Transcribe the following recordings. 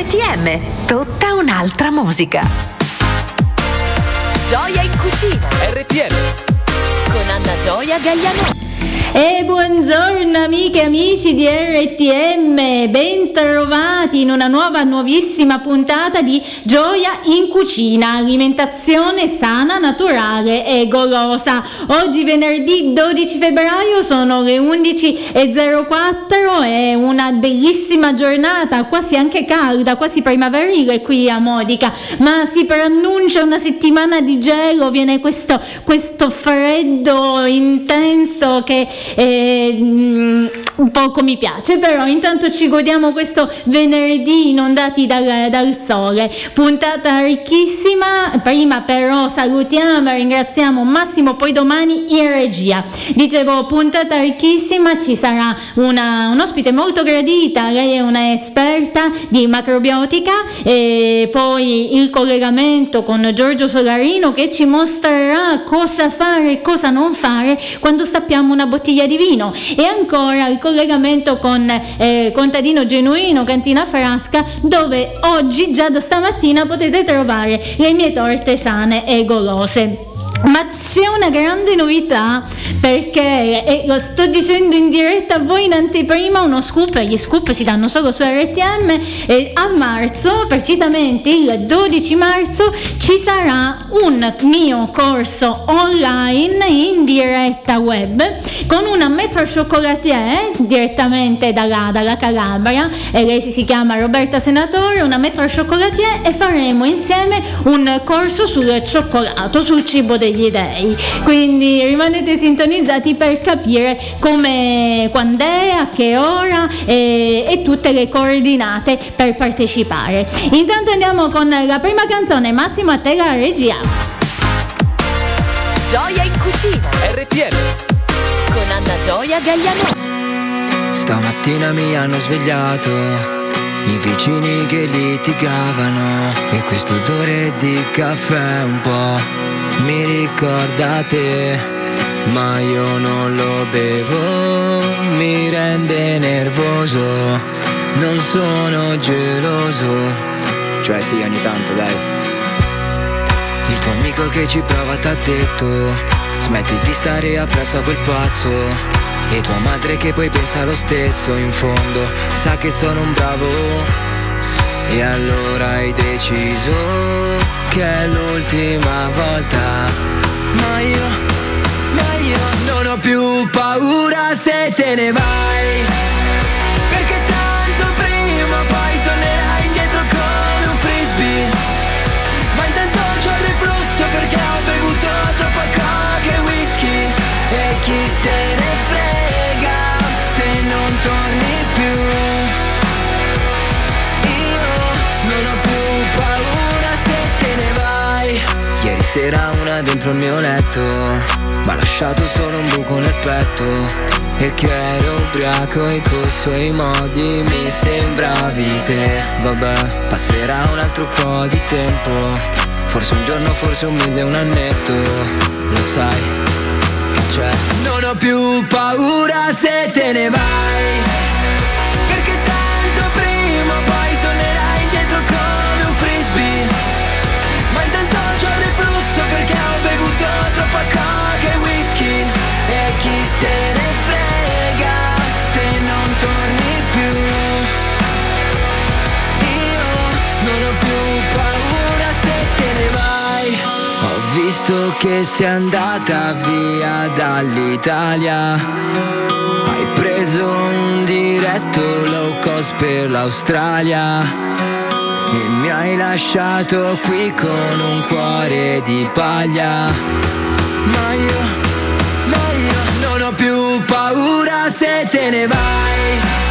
RTM, tutta un'altra musica. Gioia in cucina. RTM. Con Anna Gioia Gagliano. E buongiorno amiche e amici di RTM, bentrovati in una nuova nuovissima puntata di Gioia in cucina, alimentazione sana, naturale e golosa. Oggi venerdì 12 febbraio sono le 11.04, è una bellissima giornata, quasi anche calda, quasi primaverile qui a Modica, ma si preannuncia una settimana di gelo, viene questo, questo freddo intenso che eh, poco mi piace, però intanto ci godiamo questo venerdì inondati dal, dal sole. Puntata ricchissima, prima però salutiamo e ringraziamo Massimo, poi domani in regia. Dicevo, puntata ricchissima, ci sarà una, un ospite molto gradita, lei è una esperta di macrobiotica e poi il collegamento con Giorgio Solarino che ci mostrerà cosa fare e cosa non fare quando stappiamo una bottiglia di vino e ancora il collegamento con eh, Contadino Genuino Cantina Frasca dove oggi già da stamattina potete trovare le mie torte sane e golose. Ma c'è una grande novità perché, e lo sto dicendo in diretta a voi in anteprima, uno scoop, gli scoop si danno solo su RTM, e a marzo, precisamente il 12 marzo, ci sarà un mio corso online in diretta web con una metro chocolatier direttamente dalla, dalla Calabria, e lei si, si chiama Roberta Senatore, una metro chocolatier e faremo insieme un corso sul cioccolato, sul cibo degli dei. Quindi rimanete sintonizzati per capire come, quando è, a che ora e, e tutte le coordinate per partecipare. Intanto andiamo con la prima canzone, Massimo a te la regia. Gioia in cucina. RTM. Con Anna Gioia Gagliano. Stamattina mi hanno svegliato i vicini che litigavano e questo odore di caffè un po' mi ricorda te, ma io non lo bevo, mi rende nervoso, non sono geloso, cioè sì ogni tanto dai. Il tuo amico che ci prova t'ha detto, smetti di stare appresso a quel pazzo. E tua madre che poi pensa lo stesso in fondo Sa che sono un bravo E allora hai deciso Che è l'ultima volta. Ma io, ma io non ho più paura se te ne vai. Perché tanto prima poi tornerai indietro come un frisbee. Ma intanto c'ho il reflusso perché ho bevuto troppa coca e whisky. E chi se ne frega sera una dentro il mio letto Ma ha lasciato solo un buco nel petto. E che ero ubriaco e coi suoi modi mi sembravi te. Vabbè, passerà un altro po' di tempo Forse un giorno, forse un mese, un annetto. Lo sai che c'è. Non ho più paura se te ne vai bevuto troppa coca e whisky. E chi se ne frega se non torni più? Io non ho più paura se te ne vai. Ho visto che sei andata via dall'Italia. Hai preso un diretto low cost per l'Australia E mi hai lasciato qui con un cuore di paglia. Ma io, ma io non ho più paura se te ne vai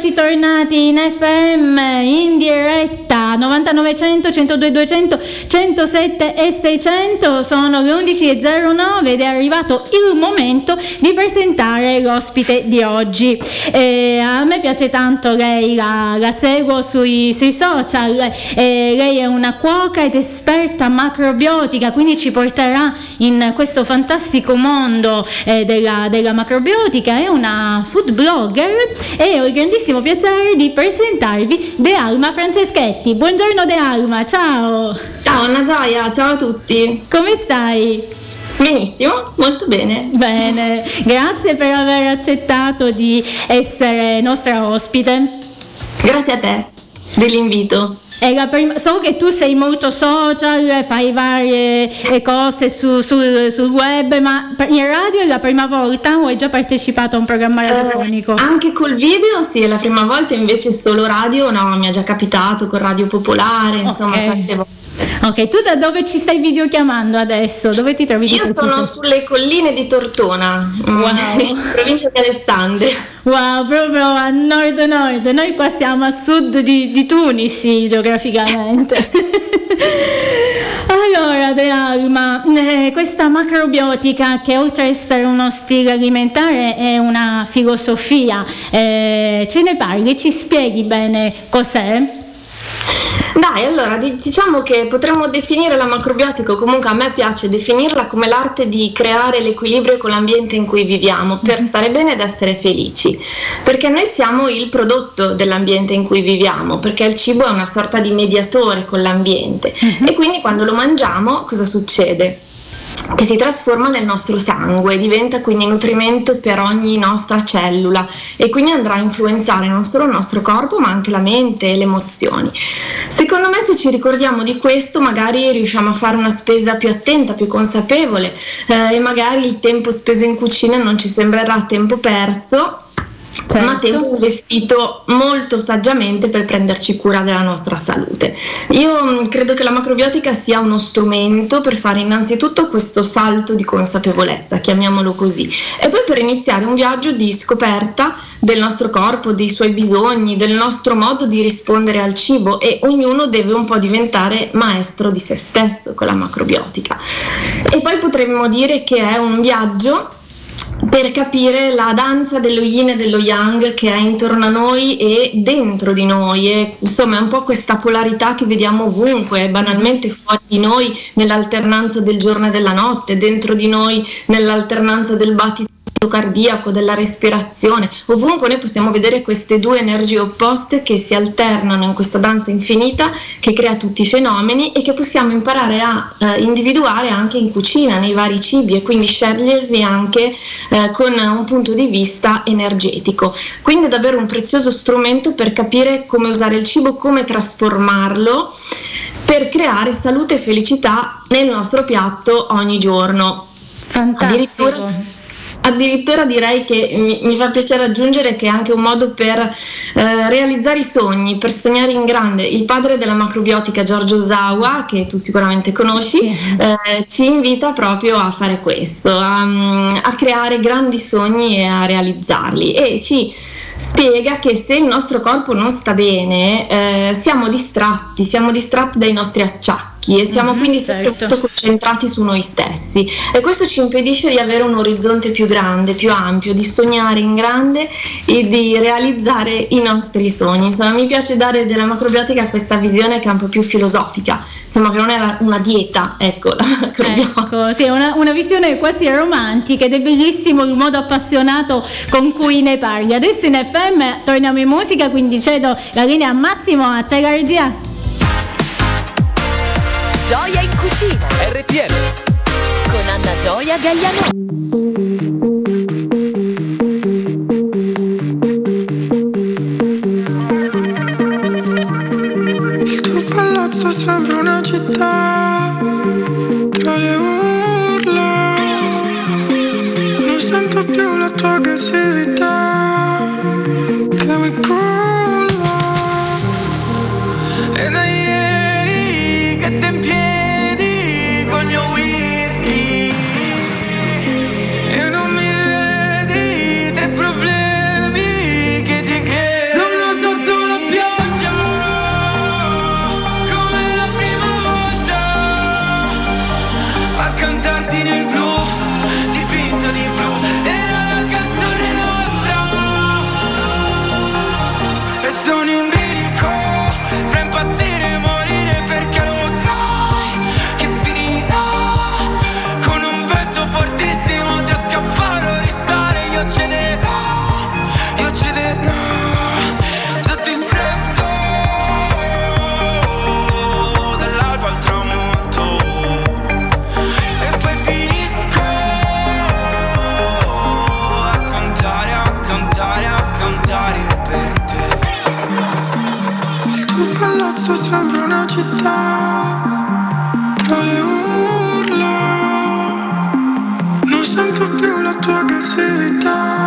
Citorinati in FM 9900 102 200 107 e 600 sono le 11.09 ed è arrivato il momento di presentare l'ospite di oggi. E a me piace tanto lei, la, la seguo sui, sui social, e lei è una cuoca ed esperta macrobiotica, quindi ci porterà in questo fantastico mondo eh, della, della macrobiotica, è una food blogger e ho il grandissimo piacere di presentarvi De Alma Franceschetti. Buongiorno De Alma, ciao! Ciao Anna Gioia, ciao a tutti! Come stai? Benissimo, molto bene. Bene, grazie per aver accettato di essere nostra ospite. Grazie a te dell'invito. Prima, so che tu sei molto social, fai varie eh, cose su, su, sul web, ma in radio è la prima volta o hai già partecipato a un programma radiofonico? Uh, anche col video sì, è la prima volta, invece solo radio no, mi è già capitato con Radio Popolare, okay. insomma tante volte. Ok, tu da dove ci stai videochiamando adesso? Dove ti trovi? Io sono sulle colline di Tortona, mm, wow. in provincia di Alessandria. Wow, proprio a nord-nord, noi qua siamo a sud di, di Tunisi geograficamente. Allora, De Alma, eh, questa macrobiotica che oltre ad essere uno stile alimentare è una filosofia, eh, ce ne parli, ci spieghi bene cos'è? Dai, allora diciamo che potremmo definire la macrobiotica, comunque a me piace definirla come l'arte di creare l'equilibrio con l'ambiente in cui viviamo per mm-hmm. stare bene ed essere felici, perché noi siamo il prodotto dell'ambiente in cui viviamo, perché il cibo è una sorta di mediatore con l'ambiente uh-huh. e quindi quando lo mangiamo cosa succede? Che si trasforma nel nostro sangue, diventa quindi nutrimento per ogni nostra cellula e quindi andrà a influenzare non solo il nostro corpo ma anche la mente e le emozioni. Secondo me se ci ricordiamo di questo magari riusciamo a fare una spesa più attenta, più consapevole eh, e magari il tempo speso in cucina non ci sembrerà tempo perso certo. ma tempo investito molto saggiamente per prenderci cura della nostra salute. Io mm, credo che la macrobiotica sia uno strumento per fare innanzitutto questo salto di consapevolezza, chiamiamolo così, e poi per iniziare un viaggio di scoperta del nostro corpo, dei suoi bisogni, del nostro modo di rispondere al cibo e ognuno deve un po' diventare maestro di se stesso con la macrobiotica. E poi potremmo dire che è un viaggio per capire la danza dello yin e dello yang che è intorno a noi e dentro di noi. E, insomma, è un po' questa polarità che vediamo ovunque, banalmente fuori di noi nell'alternanza del giorno e della notte, dentro di noi nell'alternanza del battito cardiaco, della respirazione. Ovunque noi possiamo vedere queste due energie opposte che si alternano in questa danza infinita che crea tutti i fenomeni e che possiamo imparare a eh, individuare anche in cucina, nei vari cibi e quindi sceglierli anche eh, con un punto di vista energetico. Quindi è davvero un prezioso strumento per capire come usare il cibo, come trasformarlo per creare salute e felicità nel nostro piatto ogni giorno. Fantastico. Addirittura addirittura direi che mi, mi, fa piacere aggiungere che è anche un modo per eh, realizzare i sogni, per sognare in grande. Il padre della macrobiotica Giorgio Osawa, che tu sicuramente conosci, eh, ci invita proprio a fare questo, a, a, creare grandi sogni e a realizzarli. E ci spiega che se il nostro corpo non sta bene eh, siamo distratti, siamo distratti dai nostri acciacchi e siamo quindi sempre certo. concentrati su noi stessi e questo ci impedisce di avere un orizzonte più grande, più ampio, di sognare in grande e di realizzare i nostri sogni. Insomma, mi piace dare della macrobiotica questa visione che è un po' più filosofica, insomma che non è una dieta, ecco, la macrobiotica. Ecco, sì, è una, una visione quasi romantica ed è bellissimo il modo appassionato con cui ne parli. Adesso in FM torniamo in musica, quindi cedo la linea a Massimo a te la regia. Gioia in cucina. RTL. Con Anna Gioia Gagliano. Il tuo palazzo sembra una città tra le urla. Non sento più la tua aggressività più la tua aggressività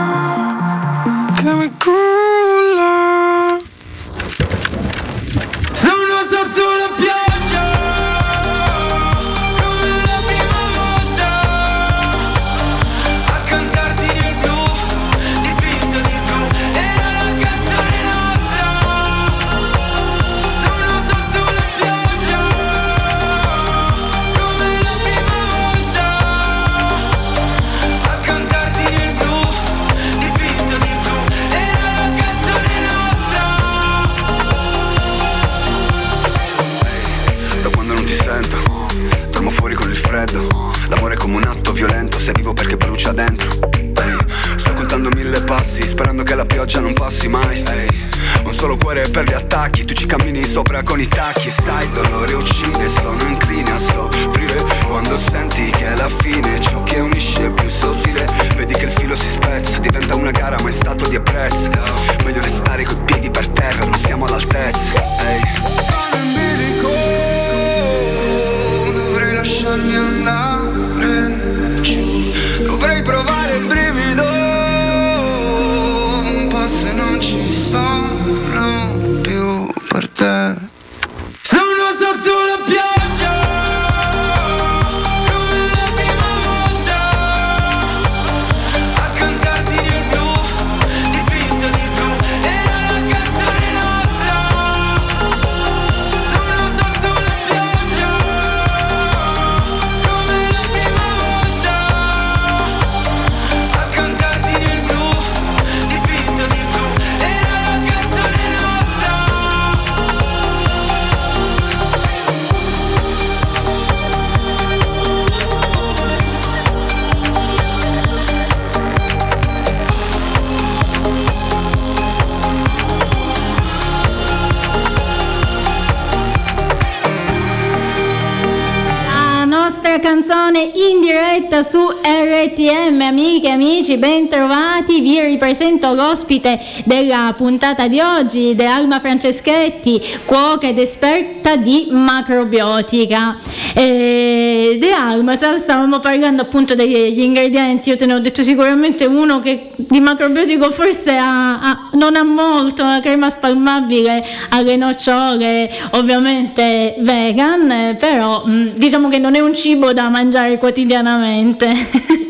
canzone in diretta su RTM, amiche e amici, ben trovati. Vi ripresento l'ospite della puntata di oggi, è Alma Franceschetti, cuoca ed esperta di macrobiotica. E De Alma, stav- stavamo parlando appunto degli ingredienti, io te ne ho detto sicuramente uno che di macrobiotico forse ha- ha- non ha molto, la crema spalmabile alle nocciole, ovviamente vegan, eh, però mh, diciamo che non è un cibo da mangiare quotidianamente.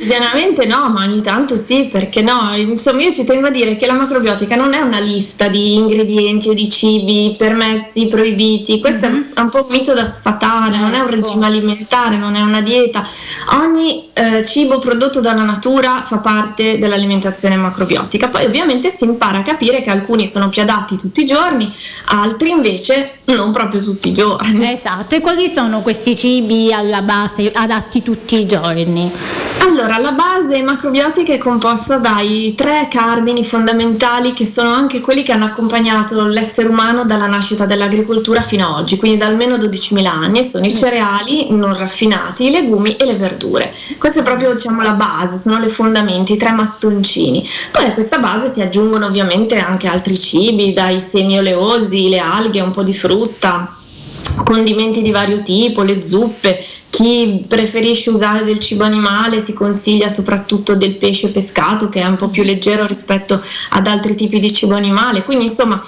Quotidianamente no, ma ogni tanto sì, perché no? Insomma, io ci tengo a dire che la macrobiotica non è una lista di ingredienti o di cibi permessi, proibiti. Questo è un po' un mito da sfatare, non è un Ecco. regime alimentare, non è una dieta. Ogni eh, cibo prodotto dalla natura fa parte dell'alimentazione macrobiotica. Poi ovviamente si impara a capire che alcuni sono più adatti tutti i giorni, altri invece non proprio tutti i giorni. esatto, e quali sono questi cibi alla base adatti tutti i giorni? Allora, la base macrobiotica è composta dai tre cardini fondamentali che sono anche quelli che hanno accompagnato l'essere umano dalla nascita dell'agricoltura fino ad oggi, quindi da almeno 12.000 anni, sono i cereali non raffinati, i legumi e le verdure. Questa è proprio diciamo, la base, sono le fondamenta, i tre mattoncini. Poi a questa base si aggiungono ovviamente anche altri cibi, dai semi oleosi, le alghe, un po' di frutta condimenti di vario tipo, le zuppe, chi preferisce usare del cibo animale si consiglia soprattutto del pesce pescato che è un po' più leggero rispetto ad altri tipi di cibo animale, quindi insomma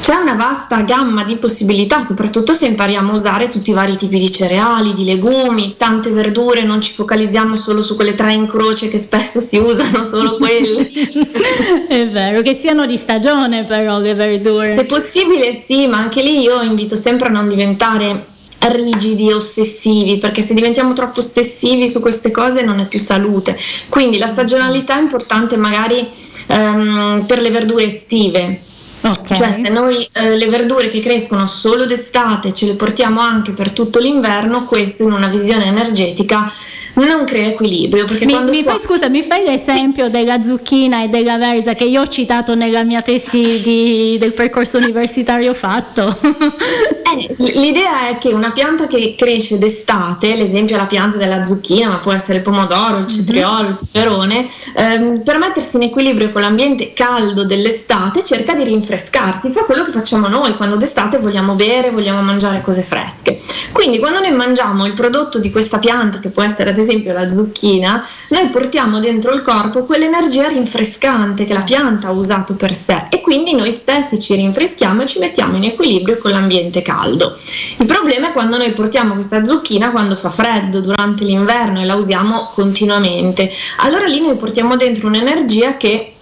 c'è una vasta gamma di possibilità, soprattutto se impariamo a usare tutti i vari tipi di cereali, di legumi, tante verdure, non ci focalizziamo solo su quelle tre in croce che spesso si usano, solo quelle. È vero, che siano di stagione però le verdure. Se possibile sì, ma anche lì io invito sempre a non diventare rigidi e ossessivi perché se diventiamo troppo ossessivi su queste cose non è più salute quindi la stagionalità è importante magari ehm, per le verdure estive Ok. cioè se noi eh, le verdure che crescono solo d'estate ce le portiamo anche per tutto l'inverno questo in una visione energetica non crea equilibrio Mi, mi tu- fai scusa, mi fai l'esempio della zucchina e della verza che io ho citato nella mia tesi di- del percorso universitario fatto. Eh, l'idea è che una pianta che cresce d'estate, l'esempio è la pianta della zucchina, ma può essere il pomodoro, il cetriolo, il peperone, ehm, per mettersi in equilibrio con l'ambiente caldo dell'estate cerca di rinforzare rinfrescarsi, fa quello che facciamo noi quando d'estate vogliamo bere, vogliamo mangiare cose fresche. Quindi quando noi mangiamo il prodotto di questa pianta, che può essere ad esempio la zucchina, noi portiamo dentro il corpo quell'energia rinfrescante che la pianta ha usato per sé e quindi noi stessi ci rinfreschiamo e ci mettiamo in equilibrio con l'ambiente caldo. Il problema è quando noi portiamo questa zucchina quando fa freddo durante l'inverno e la usiamo continuamente. Allora lì noi portiamo dentro un'energia che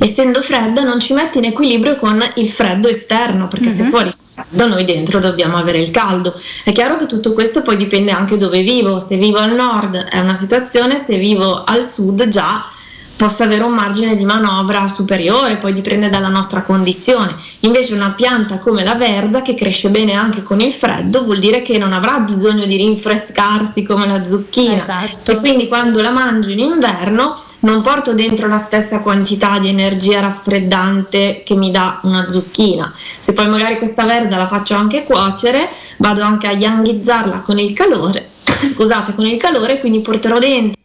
essendo fredda non ci mette in equilibrio con il freddo esterno perché se fuori fa freddo noi dentro dobbiamo avere il caldo. È chiaro che tutto questo poi dipende anche dove vivo. Se vivo al nord è una situazione se vivo al sud già posso avere un margine di manovra superiore, poi dipende dalla nostra condizione. Invece una pianta come la verza che cresce bene anche con il freddo vuol dire che non avrà bisogno di rinfrescarsi come la zucchina Esatto. e quindi quando la mangio in inverno non porto dentro la stessa quantità di energia raffreddante che mi dà una zucchina. Se poi magari questa verza la faccio anche cuocere, vado anche a yanghizzarla con il calore, scusate, con il calore, quindi porterò dentro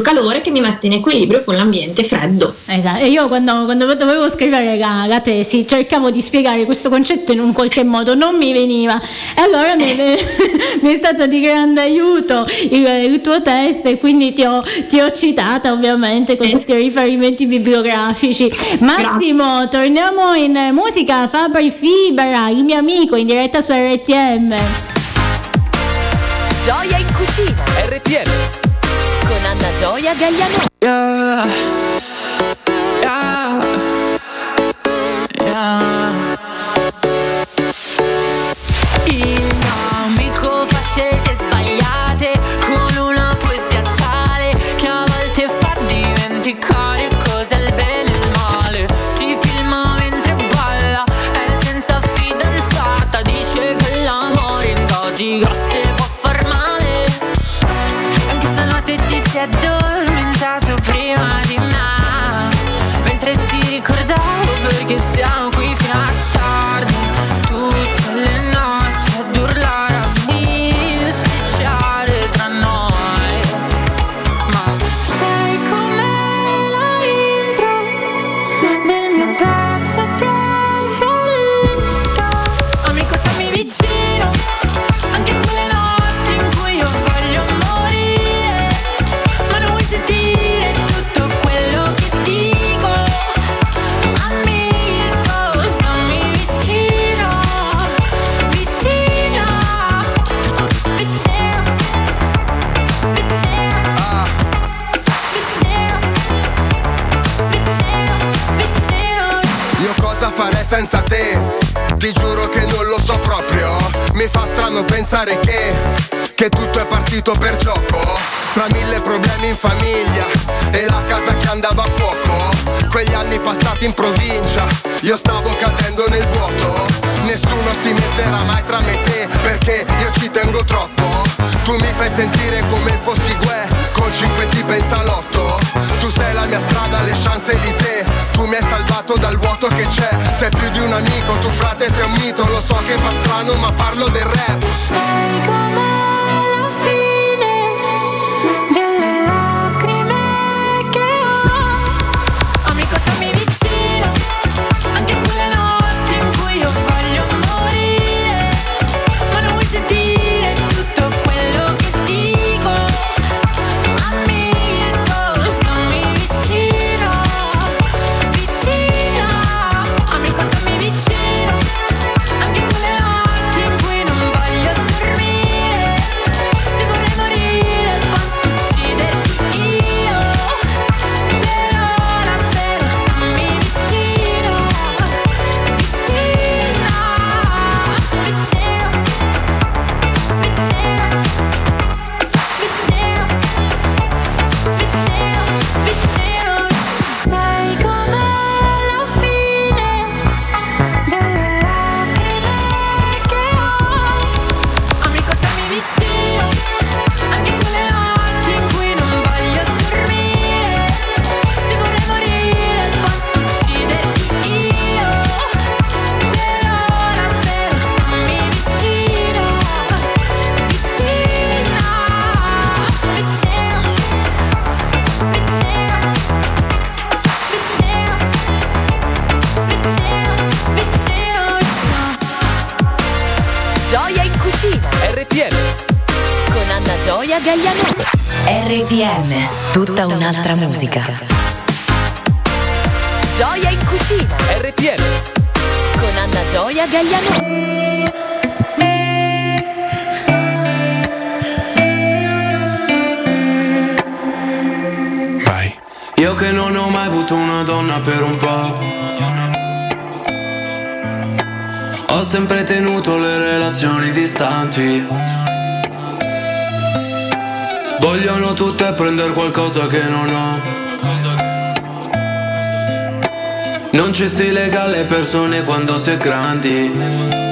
calore che mi mette in equilibrio con l'ambiente freddo. Esatto, e io quando, quando dovevo scrivere la, la tesi cercavo di spiegare questo concetto in un qualche modo, non mi veniva. E allora mi, mi è stato di grande aiuto il, il tuo test e quindi ti ho, ti ho citata ovviamente con tutti i riferimenti bibliografici. Massimo, torniamo in musica, Fabri Fibera, il mio amico in diretta su RTM. Gioia in cucina RTM con Anna Gioia Gagliano. Yeah. Yeah. Un'altra musica. Gioia in cucina. RTM. Con Anna Gioia Gaglianone. Vai. Io che non ho mai avuto una donna per un po'. Ho sempre tenuto le relazioni distanti. Vogliono tutte prendere qualcosa che non ho. Non ci si lega alle persone quando si è grandi.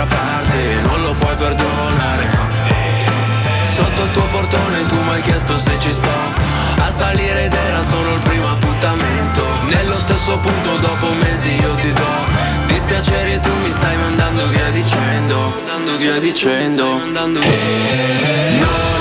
che d'altra parte non lo puoi perdonare. Sotto il tuo portone tu mi hai chiesto se ci sto. A salire ed era solo il primo appuntamento. Nello stesso punto dopo mesi io ti do Dispiacere e tu mi stai mandando via dicendo. Mandando via dicendo. Non mi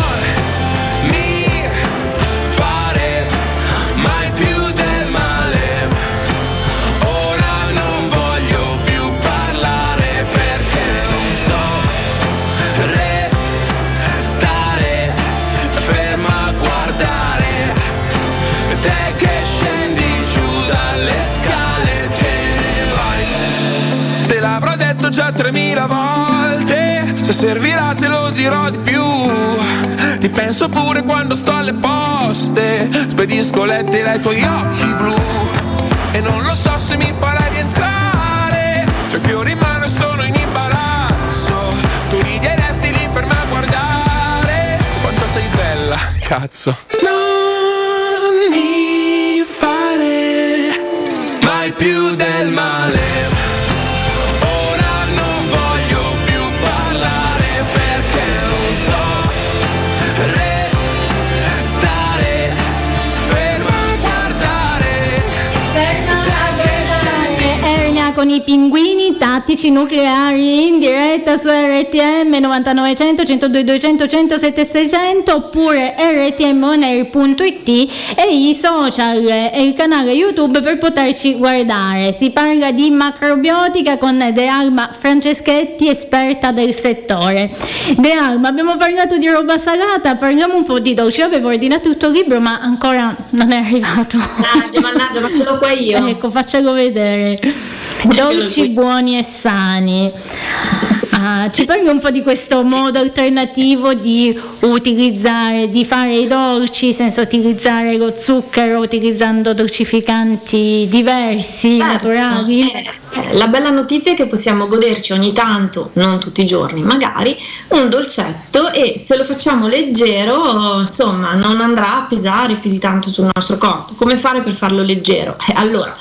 3000 volte. Se servirà te lo dirò di più. Ti penso pure quando sto alle poste. Spedisco lettere ai tuoi occhi blu. E non lo so se mi farai rientrare. C'ho fiori in mano e sono in imbarazzo. Tu ridi e resti lì ferma a guardare. Quanto sei bella, cazzo con i pinguini tattici nucleari in diretta su RTM 9900 102 200 107 600 oppure rtmonair.it e i social e il canale YouTube per poterci guardare. Si parla di macrobiotica con De Alma Franceschetti, esperta del settore. De Alma, abbiamo parlato di roba salata, parliamo un po' di dolci. Io avevo ordinato tutto il libro, ma ancora non è arrivato. Mannaggia, mannaggia, ma ce l'ho qua io. Ecco, faccelo vedere. Dolci buoni e sani. Ah, ci parli un po' di questo modo alternativo di utilizzare, di fare i dolci senza utilizzare lo zucchero, utilizzando dolcificanti diversi, Certo, naturali? eh, la bella notizia è che possiamo goderci ogni tanto, non tutti i giorni magari, un dolcetto e se lo facciamo leggero, insomma, non andrà a pesare più di tanto sul nostro corpo. Come fare per farlo leggero? Eh, allora,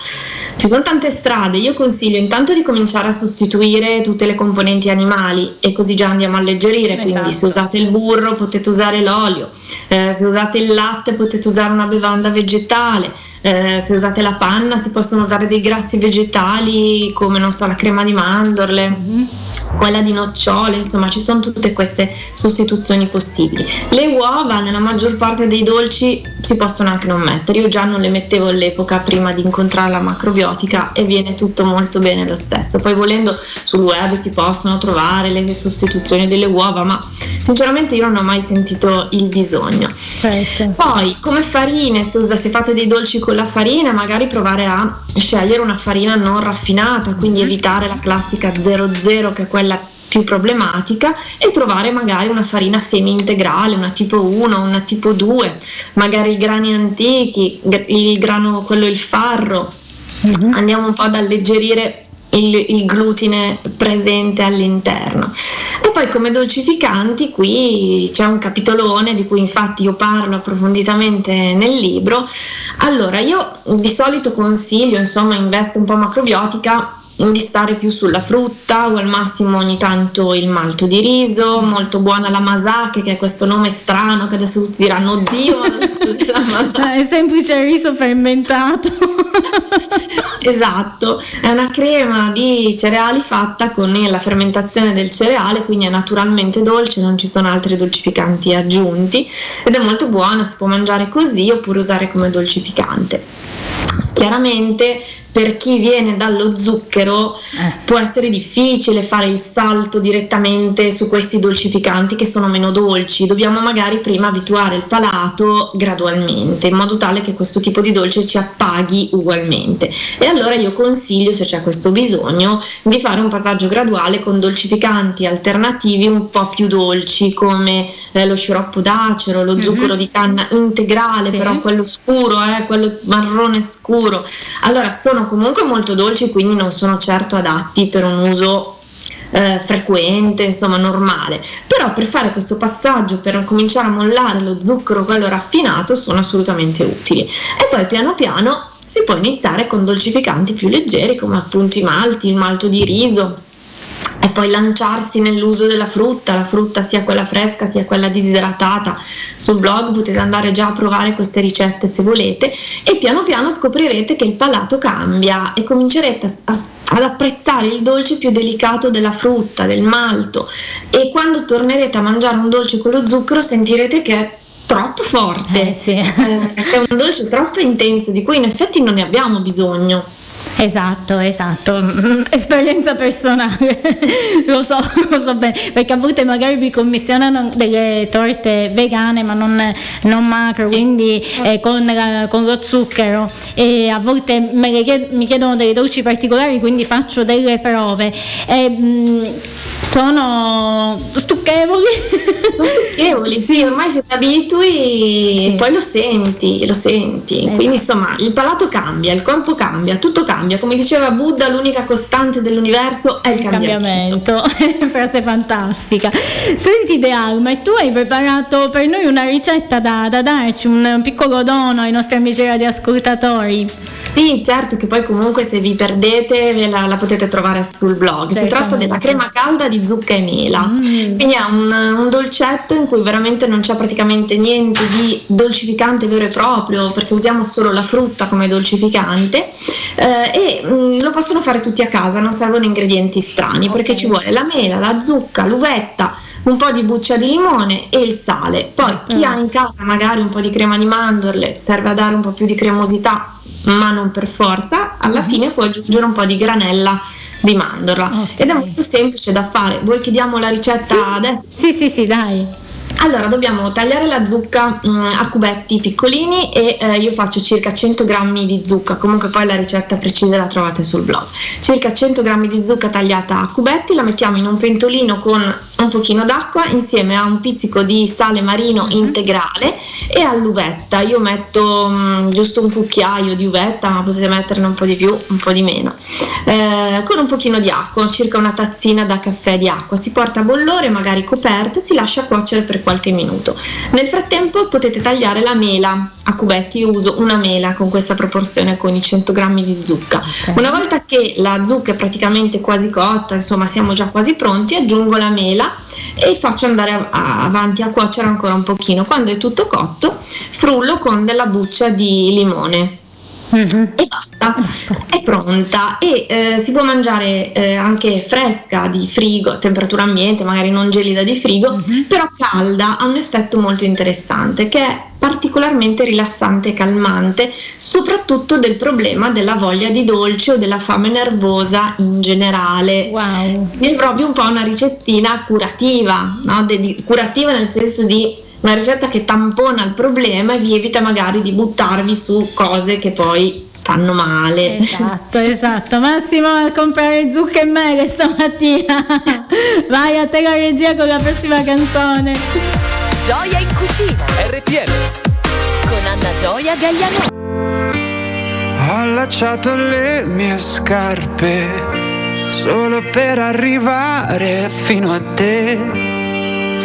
Ci sono tante strade, io consiglio intanto di cominciare a sostituire tutte le componenti animali e così già andiamo a alleggerire, quindi Esatto. se usate il burro potete usare l'olio, eh, se usate il latte potete usare una bevanda vegetale, eh, se usate la panna si possono usare dei grassi vegetali come non so la crema di mandorle, quella di nocciole, insomma ci sono tutte queste sostituzioni possibili. Le uova nella maggior parte dei dolci si possono anche non mettere, io già non le mettevo all'epoca prima di incontrare la macrobiotica e viene tutto molto bene lo stesso. Poi volendo sul web si possono trovare le sostituzioni delle uova, ma sinceramente io non ho mai sentito il bisogno. Certo. Poi, come farine, se, fate dei dolci con la farina, magari provare a scegliere una farina non raffinata, quindi evitare la classica 00 che è quella più problematica e trovare magari una farina semi integrale, una tipo 1, una tipo 2, magari i grani antichi, il grano quello il farro. Andiamo un po' ad alleggerire il, il glutine presente all'interno. E poi come dolcificanti qui c'è un capitolone di cui infatti io parlo approfonditamente nel libro. Allora io di solito consiglio, insomma, in veste un po' macrobiotica di stare più sulla frutta o al massimo ogni tanto il malto di riso, molto buona la masake che è questo nome strano che adesso tutti diranno oddio la masake. È semplice riso fermentato. Esatto, è una crema di cereali fatta con la fermentazione del cereale, quindi è naturalmente dolce, non ci sono altri dolcificanti aggiunti ed è molto buona, si può mangiare così oppure usare come dolcificante. Chiaramente per chi viene dallo zucchero può essere difficile fare il salto direttamente su questi dolcificanti che sono meno dolci, dobbiamo magari prima abituare il palato gradualmente in modo tale che questo tipo di dolce ci appaghi ugualmente. E allora io consiglio, se c'è questo bisogno, di fare un passaggio graduale con dolcificanti alternativi un po' più dolci come eh, lo sciroppo d'acero, lo zucchero di canna integrale, Sì. però quello scuro, eh, quello marrone scuro. Allora sono comunque molto dolci, quindi non sono certo adatti per un uso eh, frequente, insomma normale. Però per fare questo passaggio, per cominciare a mollare lo zucchero, quello raffinato, sono assolutamente utili. E poi piano piano si può iniziare con dolcificanti più leggeri come appunto i malti, il malto di riso e poi lanciarsi nell'uso della frutta, la frutta sia quella fresca sia quella disidratata. Sul blog potete andare già a provare queste ricette se volete e piano piano scoprirete che il palato cambia e comincerete a- a- ad apprezzare il dolce più delicato della frutta, del malto e quando tornerete a mangiare un dolce con lo zucchero sentirete che è troppo forte, Eh, sì. Eh, è un dolce troppo intenso di cui in effetti non ne abbiamo bisogno. Esatto, esatto, Mm, esperienza personale, lo so, lo so bene, perché a volte magari vi commissionano delle torte vegane ma non, non macro, quindi eh, con, la- con lo zucchero. E a volte chied- mi chiedono delle dolci particolari, quindi faccio delle prove. E mm, sono stucchevoli. Sono stucchevoli, sì, ormai se ti abitui Sì. poi lo senti, lo senti. Esatto. Quindi insomma il palato cambia, il corpo cambia, tutto cambia. Come diceva Buddha, l'unica costante dell'universo è il cambiamento. cambiamento, frase fantastica. Senti De Alma, e tu hai preparato per noi una ricetta da, da darci, un piccolo dono ai nostri amici radioascoltatori. Sì, certo che poi comunque se vi perdete ve la, la potete trovare sul blog. Si tratta Certamente. della crema calda di zucca e mela. Mm. Quindi è un, un dolcetto in cui veramente non c'è praticamente niente di dolcificante vero e proprio, perché usiamo solo la frutta come dolcificante eh, e mm, lo possono fare tutti a casa, non servono ingredienti strani, perché ci vuole la mela, la zucca, l'uvetta, un po' di buccia di limone e il sale. Poi chi ha in casa magari un po' di crema di mandorle serve a dare un po' più di cremosità ma non per forza, alla fine puoi aggiungere un po' di granella di mandorla Ok. ed è molto semplice da fare. Vuoi che diamo la ricetta adesso? Sì, sì, sì, dai. Allora, dobbiamo tagliare la zucca mm, a cubetti piccolini e eh, io faccio circa 100 grammi di zucca, comunque poi la ricetta precisa la trovate sul blog. Circa 100 grammi di zucca tagliata a cubetti, la mettiamo in un pentolino con un pochino d'acqua insieme a un pizzico di sale marino integrale e all'uvetta. Io metto mm, giusto un cucchiaio di uvetta, ma potete metterne un po' di più, un po' di meno. Eh, con un pochino di acqua, circa una tazzina da caffè di acqua. Si porta a bollore, magari coperto, si lascia cuocere per qualche minuto. Nel frattempo potete tagliare la mela a cubetti, io uso una mela con questa proporzione con i 100 grammi di zucca. Okay. Una volta che la zucca è praticamente quasi cotta, insomma siamo già quasi pronti, aggiungo la mela e faccio andare a- a- avanti a cuocere ancora un pochino. Quando è tutto cotto, frullo con della buccia di limone Mm-hmm. e basta, è pronta e eh, si può mangiare eh, anche fresca di frigo, a temperatura ambiente, magari non gelida di frigo, mm-hmm. però calda, ha un effetto molto interessante che è particolarmente rilassante e calmante, soprattutto del problema della voglia di dolce o della fame nervosa in generale. Wow. È proprio un po' una ricettina curativa, no? De- curativa nel senso di una ricetta che tampona il problema e vi evita magari di buttarvi su cose che poi fanno male. Esatto, esatto. Massimo a comprare zucche e mele stamattina. Vai a te la regia con la prossima canzone. Gioia in cucina. RTL. Con Anna Gioia Gagliano. Ho allacciato le mie scarpe solo per arrivare fino a te.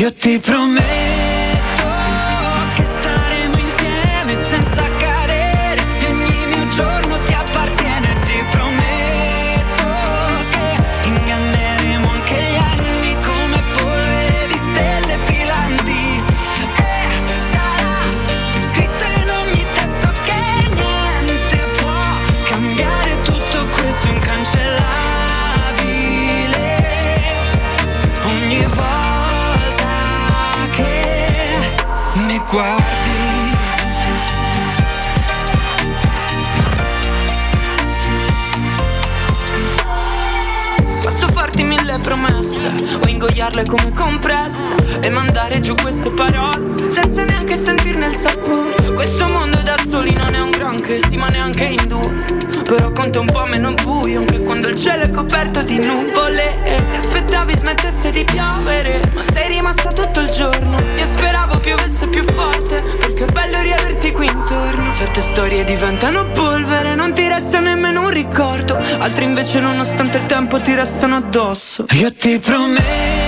io ti prometto ingoiarle come compresse e mandare giù queste parole senza neanche sentirne il sapore. Questo mondo da soli non è un granché, sì ma neanche in due. Però conta un po' meno buio anche quando il cielo è coperto di nuvole. E aspettavi smettesse di piovere, ma sei rimasta tutto il giorno. Io speravo piovesse più forte, perché è bello riaverti qui intorno. Certe storie diventano polvere, non ti resta nemmeno un ricordo. Altre invece, nonostante il tempo, ti restano addosso. Io ti prometto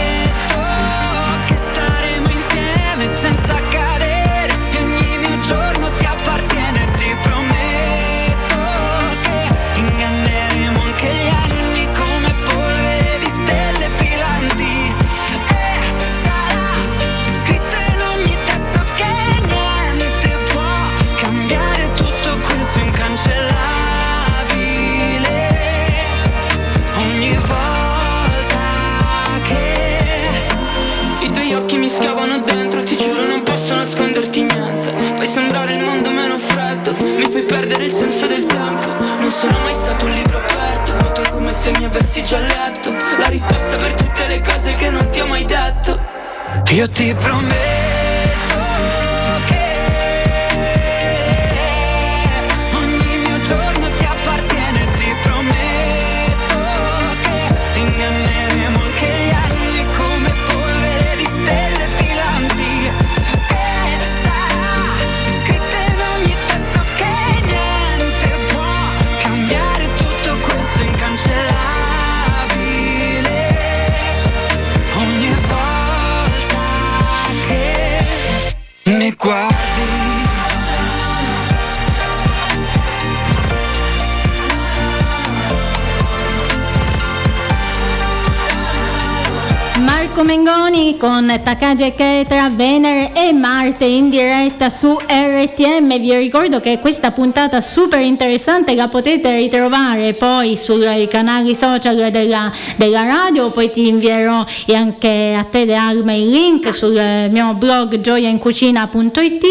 Takagi e Ketra, Venere e Marte in diretta su RTM. Vi ricordo che questa puntata super interessante la potete ritrovare poi sui canali social della, della radio, poi ti invierò anche a te De Alma il link sul mio blog gioiaincucina.it.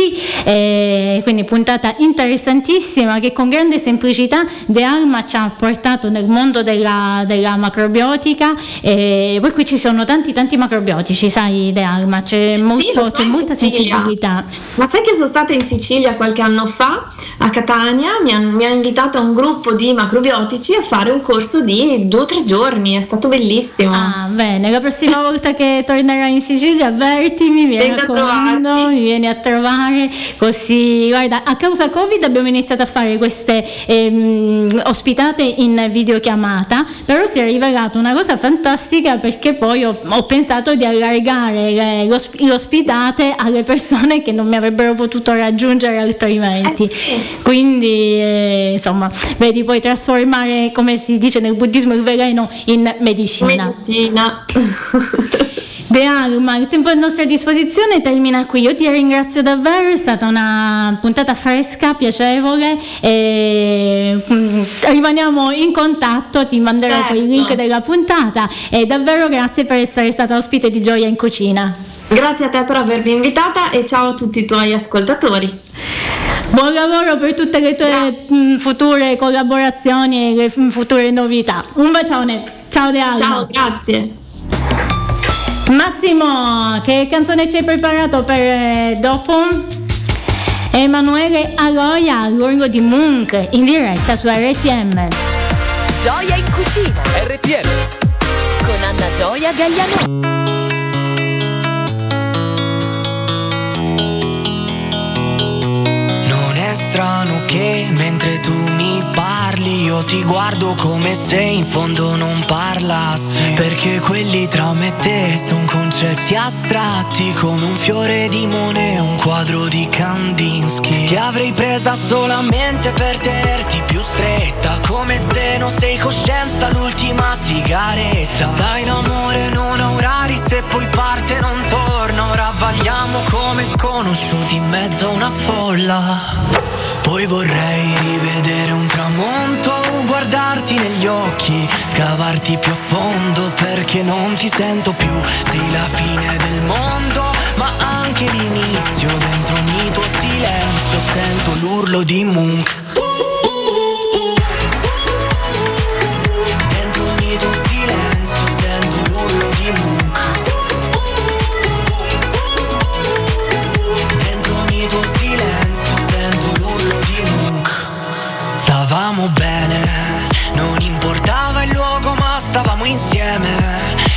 Eh, quindi puntata interessantissima che con grande semplicità De Alma ci ha portato nel mondo della, della macrobiotica. E poi qui ci sono tanti tanti macrobiotici, sai De Alma, c'è, molto, so, c'è molta sensibilità. Ma sai che sono stata in Sicilia qualche anno fa a Catania? Mi, han- mi ha invitato un gruppo di macrobiotici a fare un corso di due o tre giorni, è stato bellissimo. Ah, bene, la prossima volta che tornerai in Sicilia avvertimi, mi raccomando, mi vieni a trovare così. Guarda, a causa Covid abbiamo iniziato a fare queste ehm, ospitate in videochiamata, però si è rivelato una cosa fantastica perché poi ho, ho pensato di allargare le, l'osp- l'ospitate alle persone che non mi avrebbero potuto raggiungere altrimenti. Eh sì. Quindi, eh, insomma, vedi, puoi trasformare, come si dice nel buddismo, il veleno in medicina. Medicina. De Alma, il tempo a nostra disposizione termina qui. Io ti ringrazio davvero, è stata una puntata fresca, piacevole. E, mm, rimaniamo in contatto, ti manderò poi il Certo. link della puntata e davvero grazie per essere stata ospite di Gioia in Cucina. Grazie a te per avermi invitata e ciao a tutti i tuoi ascoltatori. Buon lavoro per tutte le tue mm, future collaborazioni e le mm, future novità. Un bacione, ciao De Alma. Ciao, grazie. Massimo, che canzone ci hai preparato per eh, dopo? Emanuele Aloia all'orgo di Munch in diretta su RTM. Gioia in cucina RTM con Anna Gioia Gagliano. Strano che mentre tu mi parli io ti guardo come se in fondo non parlassi. Perché quelli tra me e te sono concetti astratti Come un fiore di Monet, un quadro di Kandinsky. Ti avrei presa solamente per tenerti più stretta Come zeno sei coscienza l'ultima sigaretta. Sai l'amore non ha orari se poi parte non torna Ora balliamo come sconosciuti in mezzo a una folla Poi vorrei rivedere un tramonto Guardarti negli occhi Scavarti più a fondo Perché non ti sento più. Sei la fine del mondo Ma anche l'inizio. Dentro ogni tuo silenzio Sento l'urlo di Munch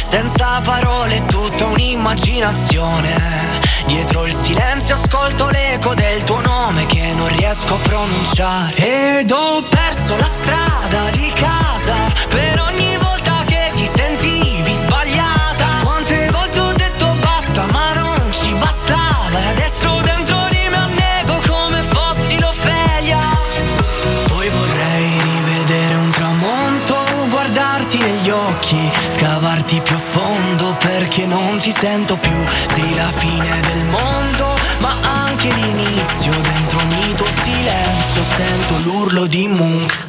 Senza parole tutta un'immaginazione. Dietro il silenzio ascolto l'eco del tuo nome che non riesco a pronunciare. Ed ho perso la strada di casa per ogni volta sento più Sei la fine del mondo Ma anche l'inizio Dentro ogni tuo silenzio Sento l'urlo di Munch.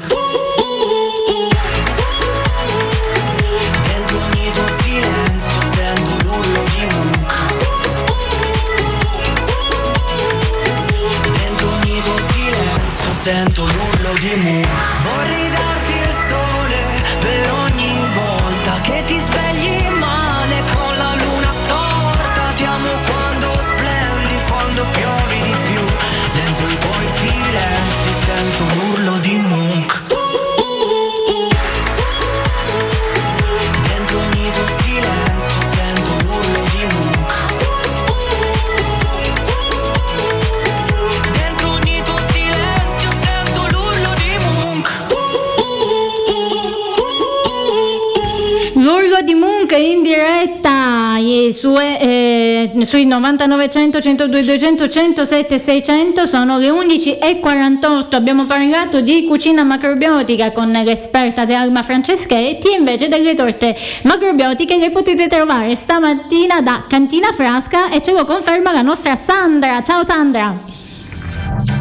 Dentro ogni tuo silenzio Sento l'urlo di Munch. Dentro ogni tuo silenzio sento l'urlo di Mu Munch in diretta su, eh, sui 9900 102 200 107 600 sono le 11.48 abbiamo parlato di cucina macrobiotica con l'esperta De Alma Franceschetti invece delle torte macrobiotiche le potete trovare stamattina da Cantina Frasca e ce lo conferma la nostra Sandra ciao Sandra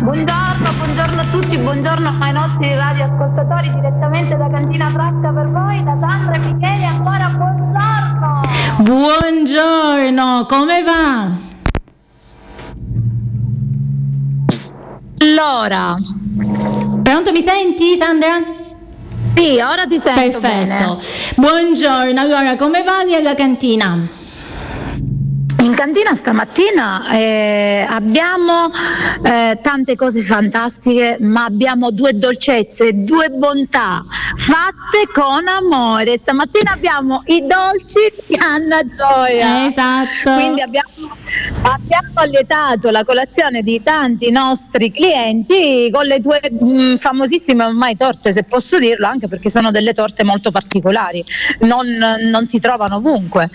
Buongiorno, buongiorno a tutti, buongiorno ai nostri radioascoltatori direttamente da Cantina Frasca per voi, da Sandra e Michele, ancora buongiorno! Buongiorno come va? Allora, pronto mi senti Sandra? sì, ora ti sento Perfetto. bene. Buongiorno, allora come va lì alla cantina? In cantina stamattina eh, abbiamo eh, tante cose fantastiche, ma abbiamo due dolcezze, due bontà fatte con amore. Stamattina abbiamo i dolci di Anna Gioia. Esatto. Quindi abbiamo, abbiamo allietato la colazione di tanti nostri clienti con le tue mh, famosissime ormai torte, se posso dirlo, anche perché sono delle torte molto particolari, non, non si trovano ovunque.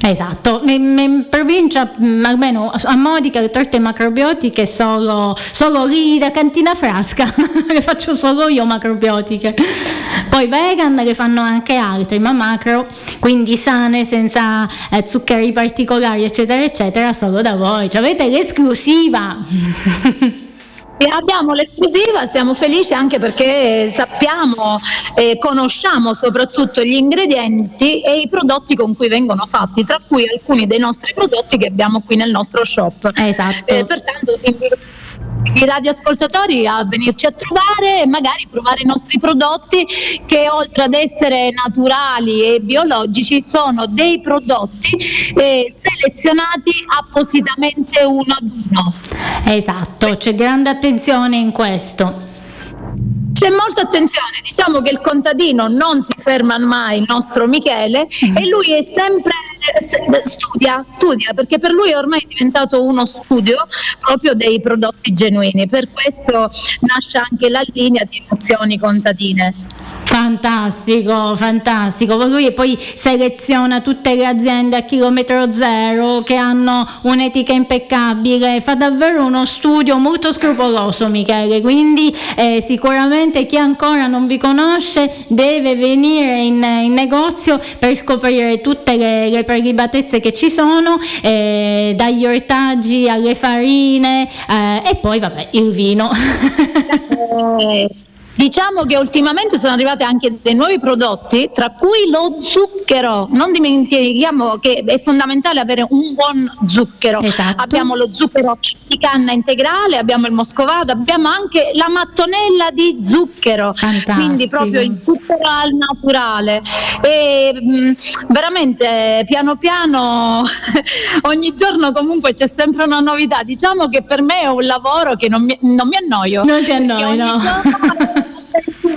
Esatto, in, in provincia mh, almeno a Modica le torte macrobiotiche solo, solo lì da cantina frasca, le faccio solo io macrobiotiche. Poi vegan le fanno anche altri, ma macro, quindi sane, senza eh, zuccheri particolari, eccetera, eccetera, solo da voi. Cioè, avete l'esclusiva. Abbiamo l'esclusiva, siamo felici anche perché sappiamo e conosciamo soprattutto gli ingredienti e i prodotti con cui vengono fatti, tra cui alcuni dei nostri prodotti che abbiamo qui nel nostro shop. Esatto. Eh, pertanto i radioascoltatori a venirci a trovare e magari provare i nostri prodotti che oltre ad essere naturali e biologici sono dei prodotti eh, selezionati appositamente uno ad uno. Esatto, c'è grande attenzione in questo. C'è molta attenzione, diciamo che il contadino non si ferma mai, il nostro Michele, e lui è sempre studia, studia, perché per lui ormai è diventato uno studio proprio dei prodotti genuini, per questo nasce anche la linea di emozioni contadine. Fantastico, fantastico. Lui poi seleziona tutte le aziende a chilometro zero che hanno un'etica impeccabile, fa davvero uno studio molto scrupoloso Michele, quindi eh, sicuramente chi ancora non vi conosce deve venire in, in negozio per scoprire tutte le, le prelibatezze che ci sono, eh, dagli ortaggi alle farine eh, e poi vabbè il vino. Diciamo che ultimamente sono arrivati anche dei nuovi prodotti, tra cui lo zucchero. Non dimentichiamo che è fondamentale avere un buon zucchero. Esatto. Abbiamo lo zucchero di canna integrale, abbiamo il moscovato, abbiamo anche la mattonella di zucchero. Fantastico. Quindi proprio il zucchero al naturale. E mh, veramente piano piano ogni giorno comunque c'è sempre una novità. Diciamo che per me è un lavoro che non mi, non mi annoio. Non ti perché annoi, ogni no? giorno.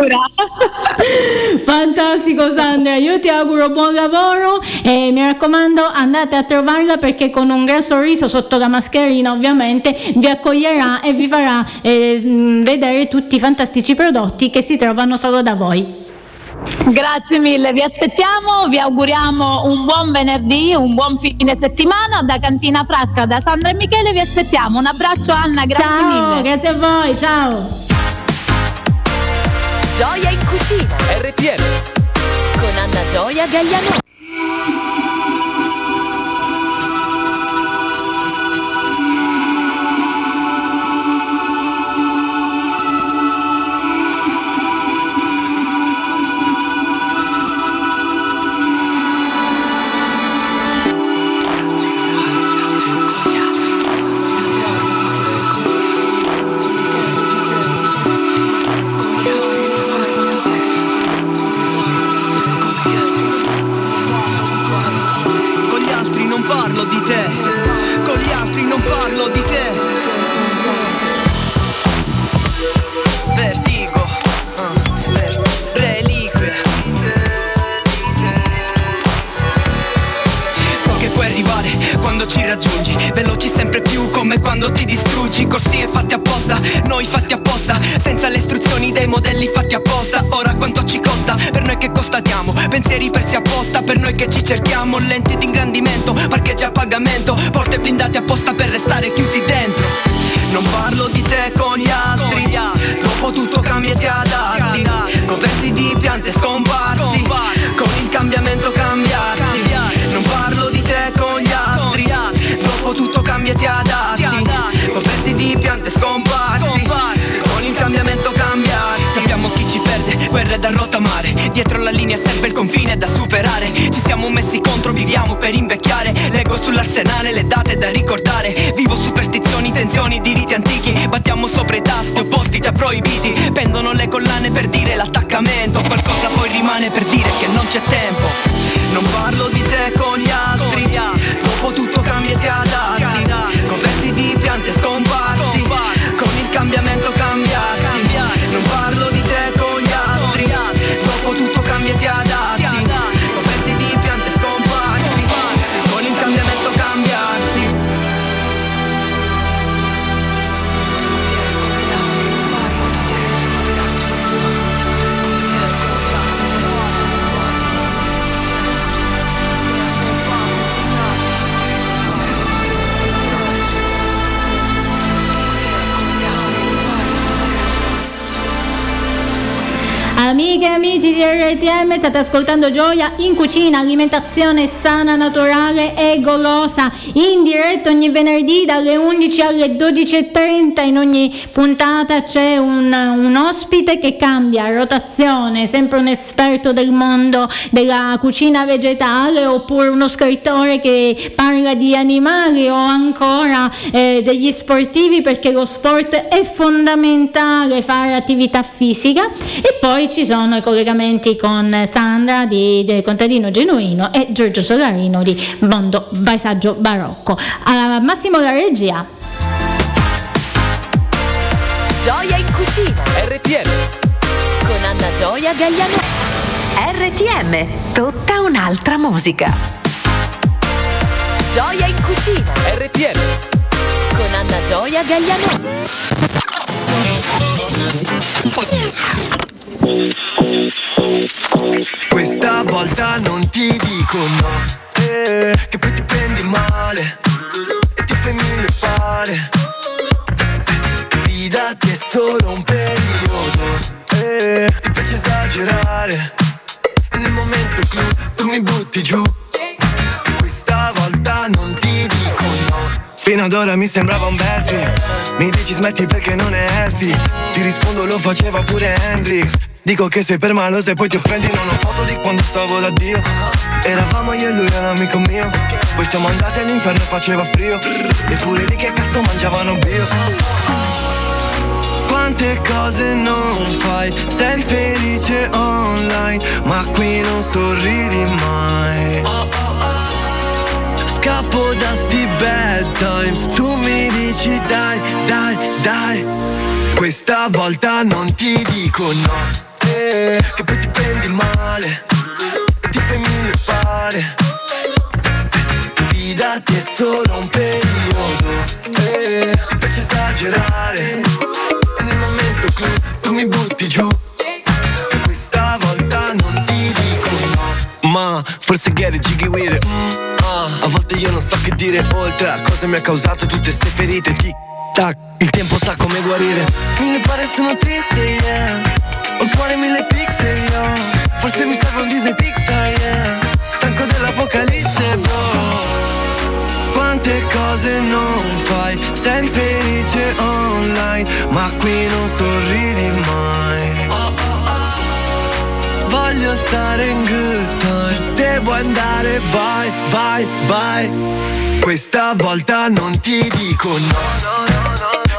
Fantastico Sandra, io ti auguro buon lavoro e mi raccomando andate a trovarla perché con un gran sorriso sotto la mascherina ovviamente vi accoglierà e vi farà eh, mh, vedere tutti i fantastici prodotti che si trovano solo da voi. Grazie mille, vi aspettiamo, vi auguriamo un buon venerdì, un buon fine settimana da Cantina Frasca, da Sandra e Michele vi aspettiamo. Un abbraccio Anna, grazie ciao, mille. grazie a voi, ciao. Gioia in cucina. RTL. Con Anna Gioia Gagliano. Quando ti distruggi. Corsie fatti apposta, noi fatti apposta, senza le istruzioni dei modelli fatti apposta. Ora quanto ci costa? Per noi che constatiamo, pensieri persi apposta, per noi che ci cerchiamo, lenti di ingrandimento, parcheggi a pagamento, porte blindate apposta per restare chiusi dentro. Non parlo di te con gli altri, dopo tutto cambia e ti adatti, coperti di piante scomparsi, dietro la linea serve il confine da superare. Ci siamo messi contro, viviamo per invecchiare, leggo sull'arsenale le date da ricordare. Vivo superstizioni, tensioni, diritti antichi, battiamo sopra i tasti opposti già proibiti. Pendono le collane per dire l'attaccamento, qualcosa poi rimane per dire che non c'è tempo. Non parlo di te con gli altri, Amiche e amici di RTM, state ascoltando Gioia in cucina, alimentazione sana, naturale e golosa, in diretta ogni venerdì dalle 11 alle 12.30. In ogni puntata c'è un, un ospite che cambia rotazione, sempre un esperto del mondo della cucina vegetale oppure uno scrittore che parla di animali o ancora eh, degli sportivi perché lo sport è fondamentale fare attività fisica e poi ci sono i collegamenti con Sandra di, di Contadino Genuino e Giorgio Solarino di Mondo Paesaggio Barocco. Alla Massimo la regia. Gioia in cucina. RTM. Con Anna Gioia Gagliano. RTM, tutta un'altra musica. Gioia in cucina. RTM. Con Anna Gioia Gagliano. Fino ad ora mi sembrava un bel trip. Mi dici smetti perché non è healthy Ti rispondo lo faceva pure Hendrix. Dico che sei permalosa e poi ti offendi Non ho foto di quando stavo da Dio. Eravamo io e lui era amico mio. Poi siamo andati all'inferno e faceva frio. Eppure lì che cazzo mangiavano bio. Quante cose non fai Sei felice online Ma qui non sorridi mai Scappo da sti bad times. Tu mi dici dai, dai, dai. Questa volta non ti dico no. Eh, Che poi ti prendi male E ti fai mille pare Fidati è solo un periodo. Eh, Ti piace esagerare. E nel momento clou tu mi butti giù Questa volta non ti dico no. Ma forse get it jiggy with it A volte io non so che dire oltre a cosa mi ha causato tutte ste ferite. Tic tac, il tempo sa come guarire. Mille pare sono triste, yeah. Ho il cuore mille pixel, yo. Forse mi serve un Disney Pixar, yeah. Stanco dell'apocalisse, bro. Quante cose non fai? Sei felice online Ma qui non sorridi mai Voglio stare in good time. Se vuoi andare vai, vai, vai. Questa volta non ti dico no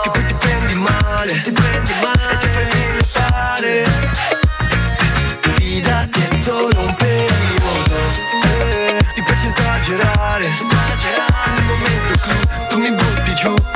Che poi ti prendi male Ti prendi male. E ti fai pare Fidati è solo un periodo. Eh, Ti piace esagerare. Nel momento clou tu mi butti giù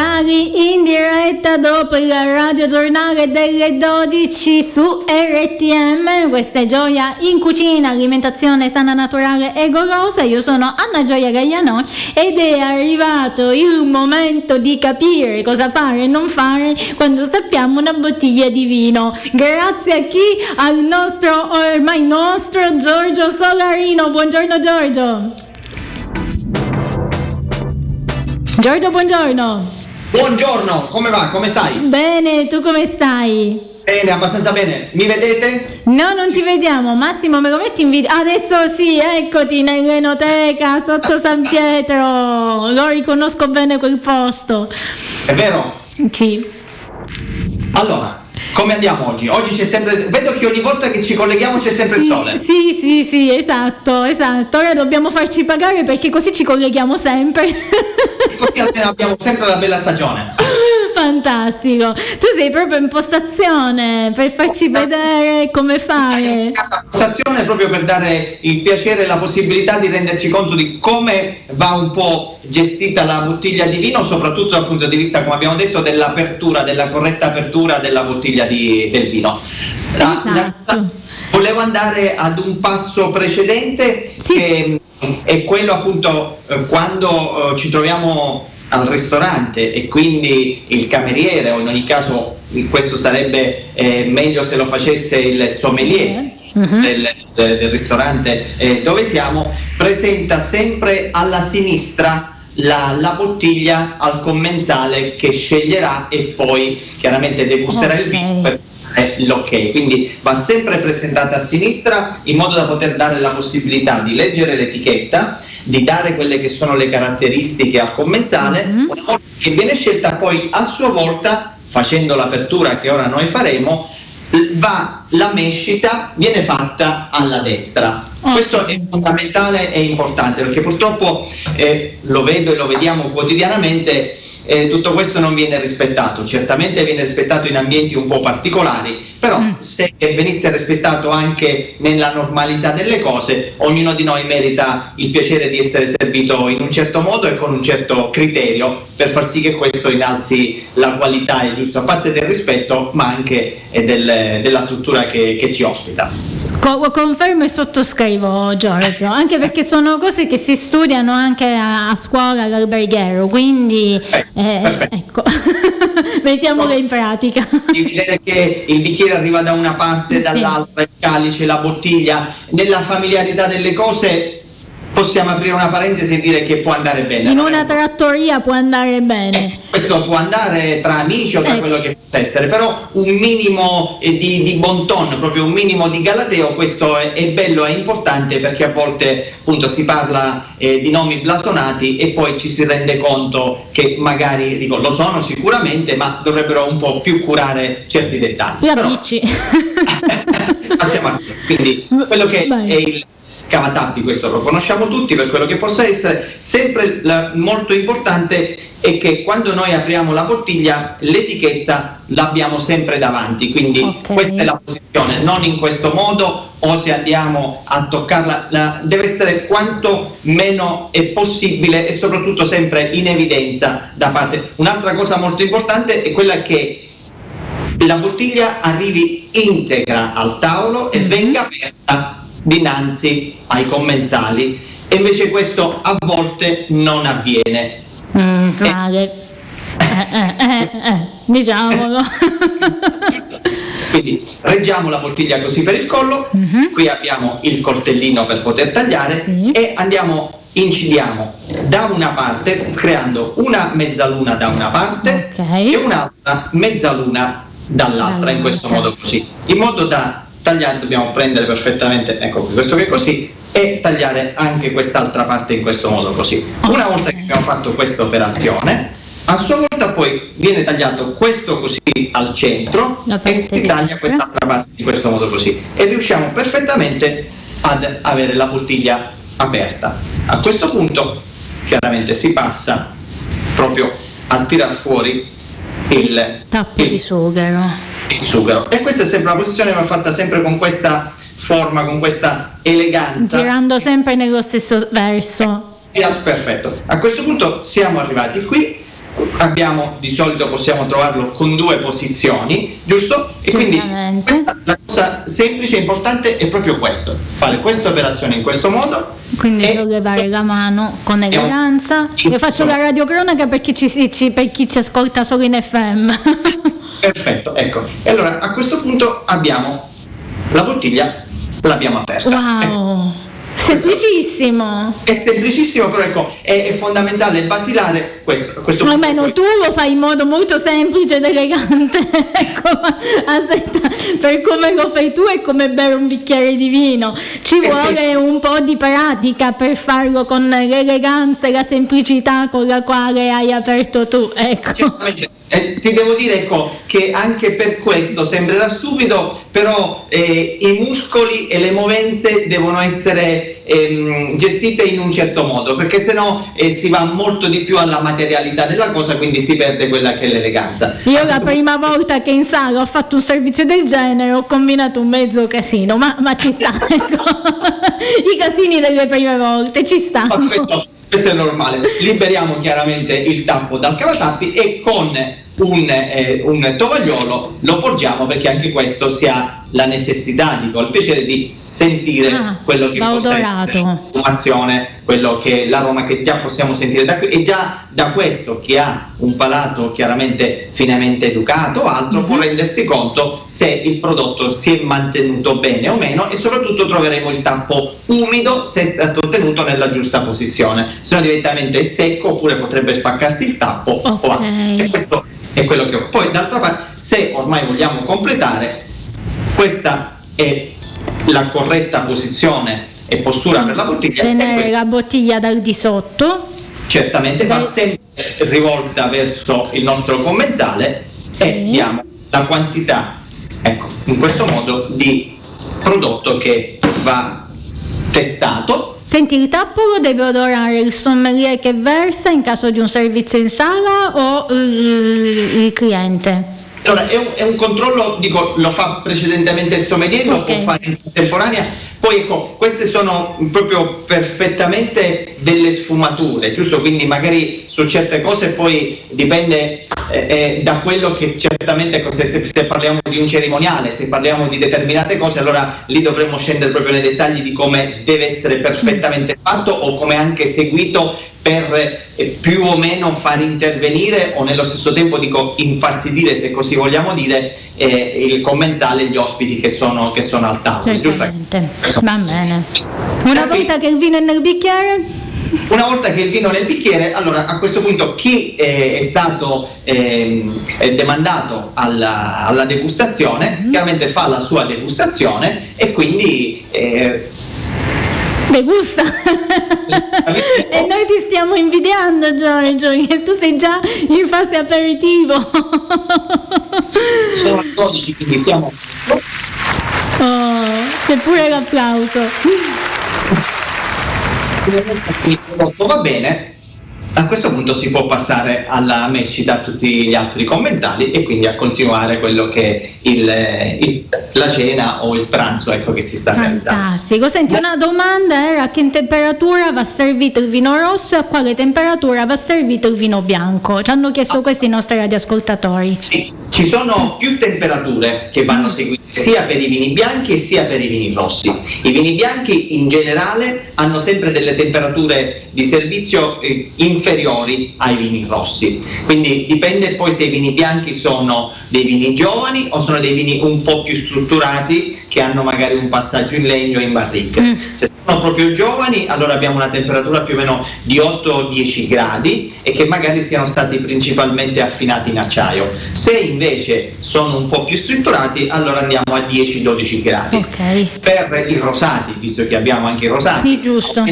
Gari in diretta dopo il radio giornale delle 12 su RTM. Questa è Gioia in cucina, alimentazione sana, naturale e golosa. Io sono Anna Gioia Gagliano ed è arrivato il momento di capire cosa fare e non fare quando stappiamo una bottiglia di vino. Grazie a chi? Al nostro, ormai nostro Giorgio Solarino. Buongiorno Giorgio. Giorgio, buongiorno. Buongiorno, come va? Come stai? Bene, tu come stai? Bene, abbastanza bene. Mi vedete? No, non ti vediamo. Massimo, me lo metti in video? Adesso sì, eccoti nell'enoteca sotto San Pietro. Lo riconosco bene quel posto. È vero? Sì. Allora, come andiamo oggi? Oggi c'è sempre. Vedo che ogni volta che ci colleghiamo c'è sempre il Sì, sole. sì, sì, sì, esatto, esatto. Ora dobbiamo farci pagare perché così ci colleghiamo sempre. Così almeno abbiamo sempre la bella stagione. Fantastico. Tu sei proprio in postazione per farci vedere come fare. Stazione proprio per dare il piacere e la possibilità di renderci conto di come va un po' gestita la bottiglia di vino, soprattutto dal punto di vista, come abbiamo detto, dell'apertura, della corretta apertura della bottiglia di- del vino. La- la- volevo andare ad un passo precedente che è quello appunto eh, quando eh, ci troviamo al ristorante e quindi il cameriere o in ogni caso questo sarebbe eh, meglio se lo facesse il sommelier del, del- del ristorante eh, dove siamo presenta sempre alla sinistra la, la bottiglia al commensale che sceglierà e poi chiaramente degusterà il vino per dare l'ok. Quindi va sempre presentata a sinistra in modo da poter dare la possibilità di leggere l'etichetta, di dare quelle che sono le caratteristiche al commensale, una volta che viene scelta poi a sua volta, facendo l'apertura che ora noi faremo, va la mescita viene fatta alla destra. Questo è fondamentale e importante perché purtroppo eh, lo vedo e lo vediamo quotidianamente, eh, tutto questo non viene rispettato. Certamente viene rispettato in ambienti un po' particolari, però se venisse rispettato anche nella normalità delle cose, ognuno di noi merita il piacere di essere servito in un certo modo e con un certo criterio per far sì che questo innalzi la qualità e giusto a parte del rispetto, ma anche eh, del- della struttura che, che ci ospita. Co- confermo e sottoscrivo Giorgio, anche perché sono cose che si studiano anche a, a scuola all'alberghiero, quindi eh, ecco, mettiamole in pratica. di vedere che il bicchiere arriva da una parte, Sì. dall'altra, il calice, la bottiglia, nella familiarità delle cose possiamo aprire una parentesi e dire che può andare bene. In una trattoria può andare bene. Questo può andare tra amici o tra Ecco. quello che possa essere, però un minimo eh, di, di bon ton, proprio un minimo di galateo, questo è, è bello, è importante perché a volte appunto si parla eh, di nomi blasonati e poi ci si rende conto che magari, dico, lo sono sicuramente, ma dovrebbero un po' più curare certi dettagli. La Però- bici. passiamo a questo. Quindi quello che è il cavatappi, questo lo conosciamo tutti per quello che possa essere, sempre la- molto importante è che quando noi apriamo la bottiglia l'etichetta l'abbiamo sempre davanti, quindi questa è la posizione, non in questo modo o se andiamo a toccarla, la- deve essere quanto meno è possibile e soprattutto sempre in evidenza da parte. Un'altra cosa molto importante è quella che la bottiglia arrivi integra al tavolo e venga aperta dinanzi ai commensali. E invece questo a volte non avviene. Mm, male. Eh, eh, eh, eh, diciamolo. Quindi reggiamo la bottiglia così per il collo, qui abbiamo il coltellino per poter tagliare e andiamo, incidiamo da una parte creando una mezzaluna da una parte e un'altra mezzaluna dall'altra in questo modo così, in modo da tagliare dobbiamo prendere perfettamente, ecco questo che è così e tagliare anche quest'altra parte in questo modo così. Una volta che abbiamo fatto questa operazione, a sua volta poi viene tagliato questo così al centro e si taglia quest'altra parte in questo modo così e riusciamo perfettamente ad avere la bottiglia aperta. A questo punto chiaramente si passa proprio a tirar fuori il, Tappo di sughero. Il sughero e questa è sempre una posizione va fatta sempre con questa forma, con questa eleganza. Girando sempre nello stesso verso. Ah, perfetto. A questo punto siamo arrivati qui. Abbiamo di solito possiamo trovarlo con due posizioni, giusto? E quindi la cosa semplice e importante è proprio questo: fare questa operazione in questo modo. Quindi sollevare la mano con eleganza. Io faccio la radiocronaca per chi ci, ci- per chi ci ascolta solo in FM. Perfetto, ecco. E allora a questo punto abbiamo la bottiglia, l'abbiamo aperta. Wow! Semplicissimo! È semplicissimo, però ecco, è, è fondamentale il basilare questo. Questo punto Almeno tu lo fai in modo molto semplice ed elegante. ecco, aspetta, per come lo fai tu è come bere un bicchiere di vino. Ci vuole un po' di pratica per farlo con l'eleganza e la semplicità con la quale hai aperto tu. Ecco. Certamente. Eh, ti devo dire ecco, che anche per questo sembrerà stupido, però eh, i muscoli e le movenze devono essere ehm, gestite in un certo modo, perché sennò eh, si va molto di più alla materialità della cosa, quindi si perde quella che è l'eleganza. Io la prima volta che in sala ho fatto un servizio del genere ho combinato un mezzo casino, ma, ma ci sta, ecco. I casini delle prime volte ci stanno. Questo è normale. Liberiamo chiaramente il tappo dal cavatappi e con un, eh, un tovagliolo, lo porgiamo perché anche questo si ha la necessità, dico, il piacere di sentire Ah, quello che possa essere la fumazione, quello che l'aroma che già possiamo sentire da qui e già da questo chi ha un palato chiaramente finemente educato o altro Mhm. può rendersi conto se il prodotto si è mantenuto bene o meno e soprattutto troveremo il tappo umido se è stato tenuto nella giusta posizione, se no direttamente è secco oppure potrebbe spaccarsi il tappo o altro. E questo è quello che ho. Poi d'altra parte se ormai vogliamo completare questa è la corretta posizione e postura per la bottiglia Tenere la bottiglia dal di sotto. certamente va sempre rivolta verso il nostro commensale e diamo la quantità, ecco, in questo modo di prodotto che va testato Senti, il tappo lo deve odorare il sommelier che versa in caso di un servizio in sala o il, il cliente? Allora, è un, è un controllo, dico, lo fa precedentemente il sommelier, lo può fare in contemporanea, poi ecco, queste sono proprio perfettamente delle sfumature, giusto? Quindi magari su certe cose poi dipende eh, eh, da quello che certamente, se, se- se parliamo di un cerimoniale, se parliamo di determinate cose, allora lì dovremmo scendere proprio nei dettagli di come deve essere perfettamente fatto o come anche seguito per eh, più o meno far intervenire o nello stesso tempo dico infastidire se così vogliamo dire eh, il commensale e gli ospiti che sono, che sono al tavolo giusto? Va bene. Una volta che il vino è nel bicchiere? Una volta che il vino è nel bicchiere, allora a questo punto chi eh, è stato eh, demandato alla, alla degustazione chiaramente fa la sua degustazione e quindi eh, Degusta. e noi ti stiamo invidiando Giorgio, che tu sei già in fase aperitivo. sono le 12 quindi siamo Oh, c'è pure l'applauso. va bene a questo punto si può passare alla mescita a tutti gli altri commensali e quindi a continuare quello che è il- il- la cena o il pranzo ecco, che si sta realizzando. Fantastico. Senti, una domanda era a che temperatura va servito il vino rosso e a quale temperatura va servito il vino bianco? Ci hanno chiesto questo i nostri radioascoltatori. Sì, ci sono più temperature che vanno seguite sia per i vini bianchi sia per i vini rossi. I vini bianchi in generale hanno sempre delle temperature di servizio eh, inferiori ai vini rossi, quindi dipende poi se i vini bianchi sono dei vini giovani o sono dei vini un po' più strutturati che hanno magari un passaggio in legno o in barrique. Se sono proprio giovani, allora abbiamo una temperatura più o meno di 8-10 gradi e che magari siano stati principalmente affinati in acciaio. Se invece sono un po' più strutturati, allora andiamo a 10-12 gradi. Per i rosati, visto che abbiamo anche i rosati, Sì, giusto.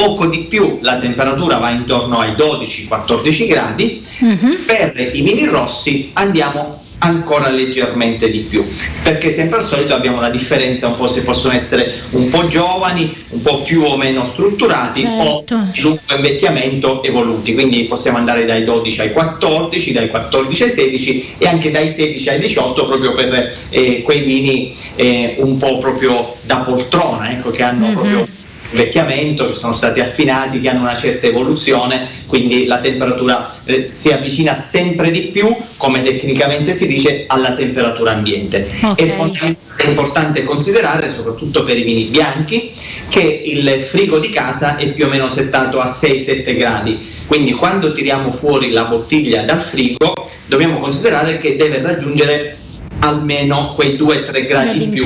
Poco di più la temperatura va intorno ai 12-14 gradi, Mhm. per i vini rossi andiamo ancora leggermente di più perché sempre al solito abbiamo la differenza un po' se possono essere un po' giovani un po' più o meno strutturati Certo. o di lungo invecchiamento evoluti quindi possiamo andare dai 12 ai 14 dai 14 ai 16 e anche dai 16 ai 18 proprio per eh, quei vini eh, un po' proprio da poltrona ecco che hanno proprio invecchiamento, che sono stati affinati, che hanno una certa evoluzione, quindi la temperatura eh, si avvicina sempre di più, come tecnicamente si dice, alla temperatura ambiente. È fondamentale, è importante considerare, soprattutto per i vini bianchi, che il frigo di casa è più o meno settato a 6-7 gradi, quindi quando tiriamo fuori la bottiglia dal frigo dobbiamo considerare che deve raggiungere almeno quei 2-3 gradi in più.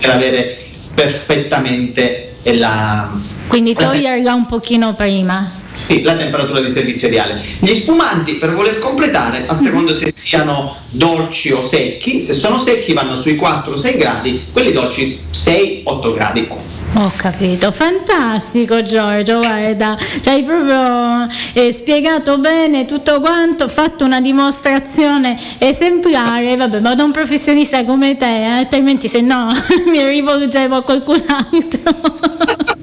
per avere perfettamente la, Quindi la toglierla un pochino prima. sì, la temperatura di servizio ideale. Gli spumanti, per voler completare, a secondo se siano dolci o secchi, se sono secchi vanno sui 4-6 gradi, quelli dolci 6-8 gradi. Ho capito, fantastico Giorgio, guarda, ci hai proprio eh, spiegato bene tutto quanto, fatto una dimostrazione esemplare, vabbè, ma da un professionista come te, eh, altrimenti se no mi rivolgevo a qualcun altro.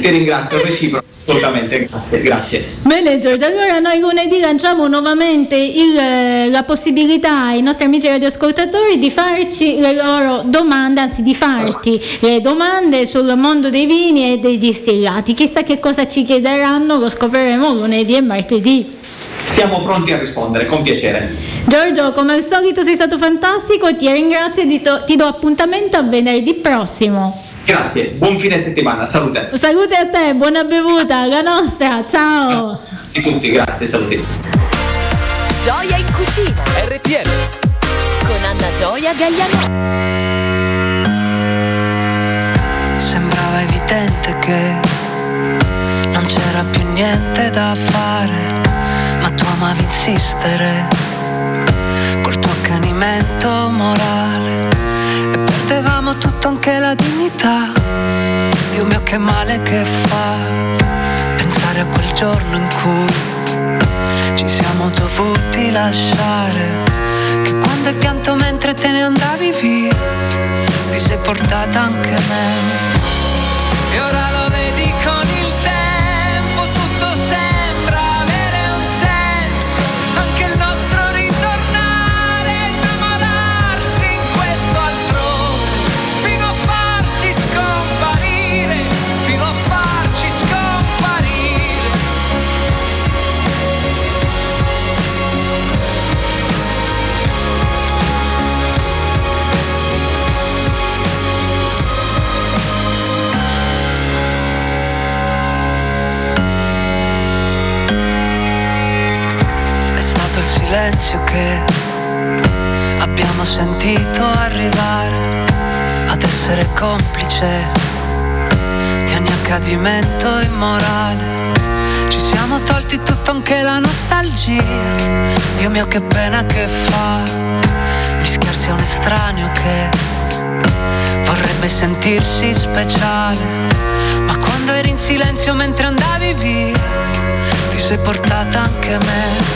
Ti ringrazio, reciproco, assolutamente, grazie, grazie. Bene Giorgio, allora noi lunedì lanciamo nuovamente il, eh, la possibilità ai nostri amici radioascoltatori di farci le loro domande, anzi di farti le domande sul mondo dei vini e dei distillati. Chissà che cosa ci chiederanno, lo scopriremo lunedì e martedì. siamo pronti a rispondere, con piacere. Giorgio, come al solito sei stato fantastico, ti ringrazio e ti do, ti do appuntamento a venerdì prossimo. Grazie, buon fine settimana, salute. Salute a te, buona bevuta, la nostra, ciao. Di tutti, grazie, saluti. Gioia in cucina. RTM. Con Anna Gioia Gagliano. Niente da fare, ma tu amavi insistere col tuo accanimento morale e perdevamo tutto anche la dignità. Dio mio che male che fa pensare a quel giorno in cui ci siamo dovuti lasciare, che quando hai pianto mentre te ne andavi via, ti sei portata anche me. E ora lo vedi silenzio che abbiamo sentito arrivare ad essere complice di ogni accadimento immorale. Ci siamo tolti tutto anche la nostalgia. Dio mio che pena che fa. Mischiarsi a un estraneo che vorrebbe sentirsi speciale. Ma quando eri in silenzio mentre andavi via, ti sei portata anche me.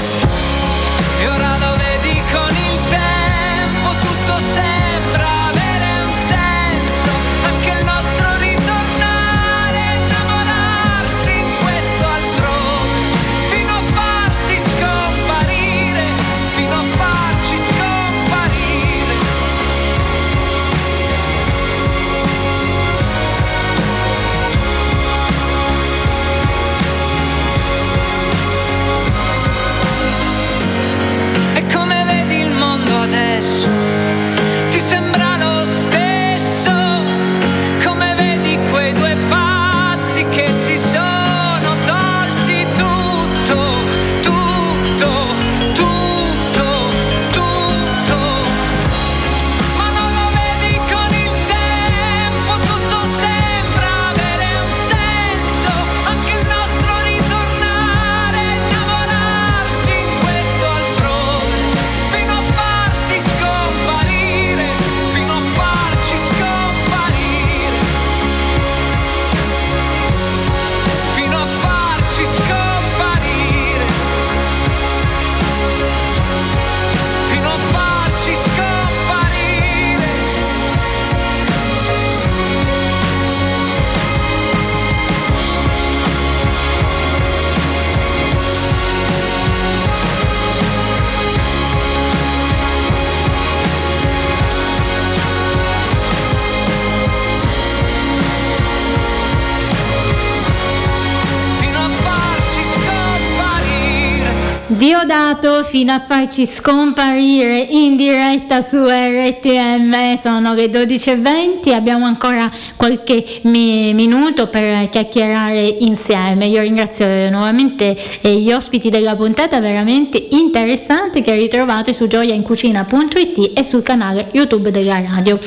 Diodato fino a farci scomparire in diretta su RTM, sono le 12.20, abbiamo ancora qualche mi- minuto per chiacchierare insieme. Io ringrazio nuovamente eh, gli ospiti della puntata veramente interessante che ritrovate su gioiaincucina.it e sul canale YouTube della radio.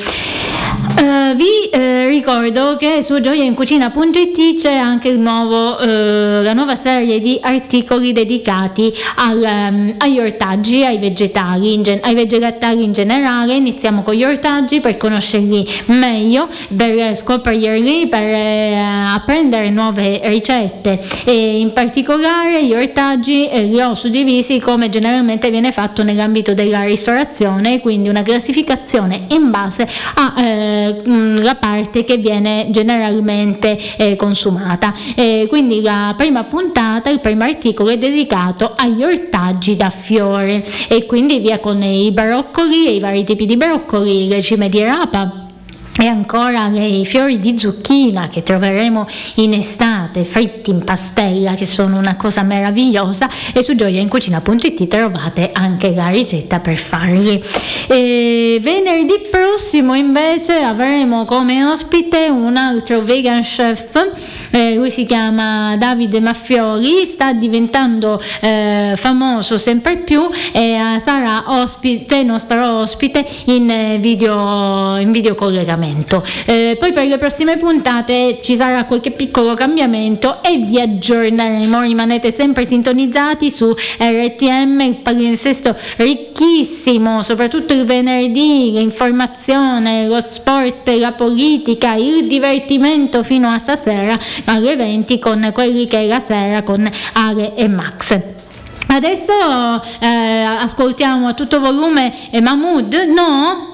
Eh, vi eh, ricordo che su gioiaincucina.it c'è anche nuovo, eh, la nuova serie di articoli dedicati al, ehm, agli ortaggi, ai vegetali, gen- ai vegetali in generale. Iniziamo con gli ortaggi per conoscerli meglio, per scoprirli, per eh, apprendere nuove ricette e in particolare gli ortaggi eh, li ho suddivisi come generalmente viene fatto nell'ambito della ristorazione, quindi una classificazione in base alla parte che viene generalmente eh, consumata. Eh, quindi la prima puntata, il primo articolo è dedicato agli ortaggi da fiore e quindi via con i baroccoli e i vari tipi di broccoli, le cime di rapa e ancora i fiori di zucchina che troveremo in estate fritti in pastella che sono una cosa meravigliosa e su gioiaincucina.it trovate anche la ricetta per farli. E venerdì prossimo invece avremo come ospite un altro vegan chef, eh, lui si chiama Davide Maffioli, sta diventando eh, famoso sempre più e eh, sarà ospite, nostro ospite in eh, video, in video collegamento. Eh, poi per le prossime puntate ci sarà qualche piccolo cambiamento e vi aggiorneremo, rimanete sempre sintonizzati su RTM, il palinsesto ricchissimo, soprattutto il venerdì, l'informazione, lo sport, la politica, il divertimento fino a stasera alle 20 con quelli che è la sera con Ale e Max. Adesso eh, ascoltiamo a tutto volume eh, Mahmood, no?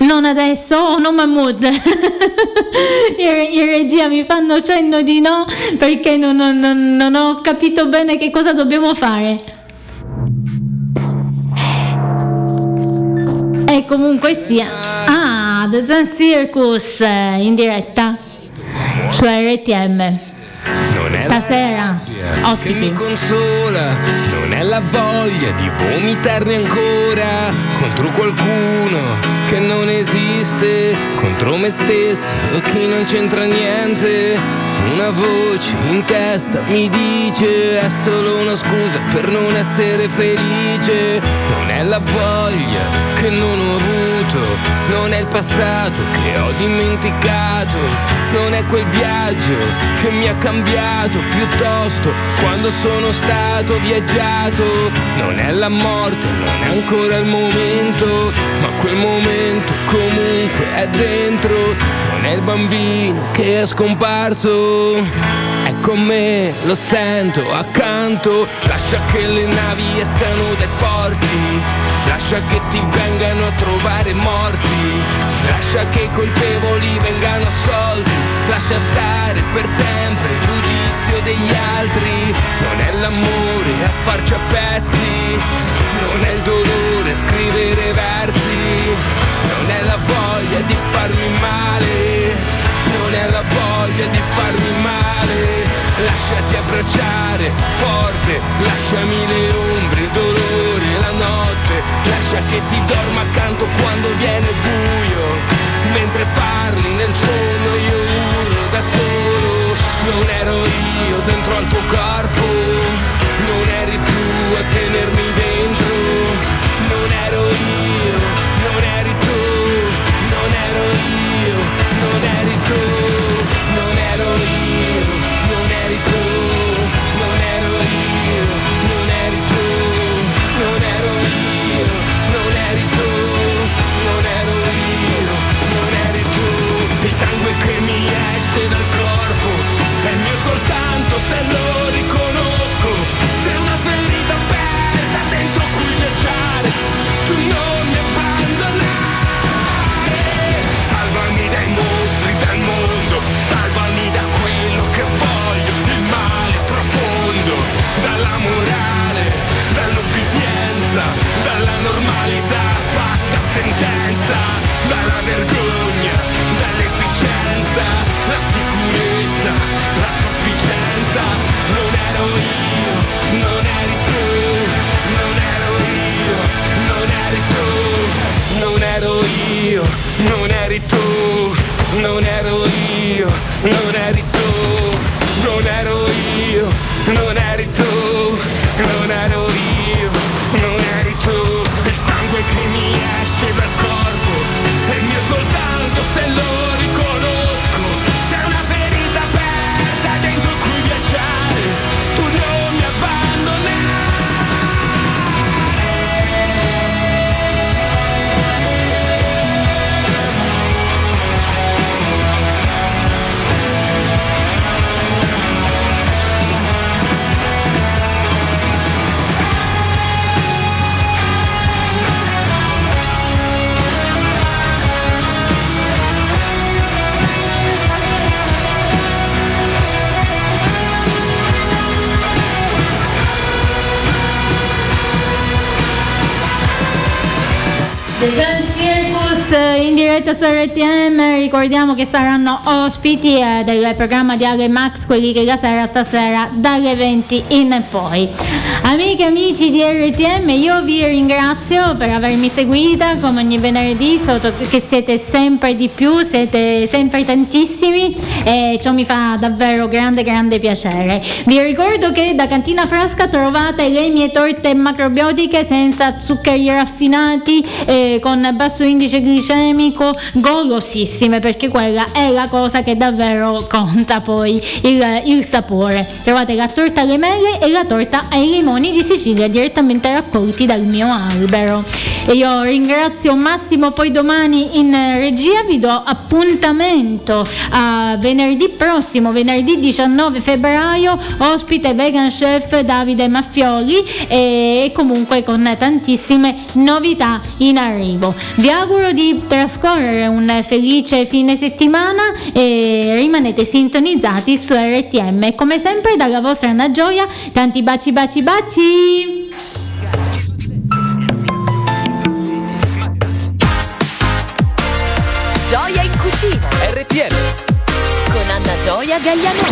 Non adesso, oh, no Mahmood. in, in regia mi fanno cenno di no perché non, non, non, ho capito bene che cosa dobbiamo fare. E comunque sia. Ah, The Zen Circus eh, in diretta su RTM. Non è Stasera, ospiti. Che mi consola, non è la voglia di vomitarne ancora contro qualcuno che non esiste, contro me stesso chi non c'entra niente. Una voce in testa mi dice è solo una scusa per non essere felice. Non è la voglia che non ho avuto, non è il passato che ho dimenticato, non è quel viaggio che mi ha cambiato piuttosto quando sono stato viaggiato. Non è la morte, non è ancora il momento, ma quel momento comunque è dentro. Non è il bambino che è scomparso. È con me, lo sento accanto. Lascia che le navi escano dai porti. Lascia che ti vengano a trovare morti. Lascia che i colpevoli vengano assolti. Lascia stare per sempre il giudizio degli altri. Non è l'amore a farci a pezzi. Non è il dolore a scrivere versi. Non è la voglia di farmi male, non è la voglia di farmi male. Lasciati abbracciare forte, lasciami le ombre, il dolore, la notte. Lascia che ti dorma accanto quando viene buio. Mentre parli nel sonno io urlo da solo. Non ero io dentro al tuo corpo, non eri tu a tenermi dentro. Non ero io, non eri tu, non ero io, non eri tu, non ero io, non eri tu, non ero io, non eri tu, non ero io, non eri tu. Il sangue che mi esce dal corpo è mio soltanto se lo riconosco. Morale, dall'obbedienza, dalla normalità fatta sentenza, dalla vergogna, dall'efficienza, la sicurezza, la sufficienza. Non ero io, non eri tu, non ero io, non eri tu, non ero io, non eri tu, non ero io, non eri tu, in diretta su RTM, ricordiamo che saranno ospiti eh, del programma di Ale Max, quelli che la sera stasera dalle 20 in poi. Amiche e amici di RTM, io vi ringrazio per avermi seguita come ogni venerdì, so che siete sempre di più, siete sempre tantissimi e ciò mi fa davvero grande grande piacere. Vi ricordo che da Cantina Frasca trovate le mie torte macrobiotiche senza zuccheri raffinati eh, con basso indice glicemico, golosissime perché quella è la cosa che davvero conta poi il, il sapore. Trovate la torta alle mele e la torta ai limoni di Sicilia direttamente raccolti dal mio albero. E io ringrazio Massimo poi domani in regia, vi do appuntamento a venerdì prossimo, venerdì 19 febbraio, ospite vegan chef Davide Maffioli e comunque con tantissime novità in arrivo. Vi auguro di trascorrere un felice fine settimana e rimanete sintonizzati su RTM. Come sempre dalla vostra Anna Gioia, tanti baci baci baci! Gioia in cucina. RTM Con Anna Gioia Gagliano.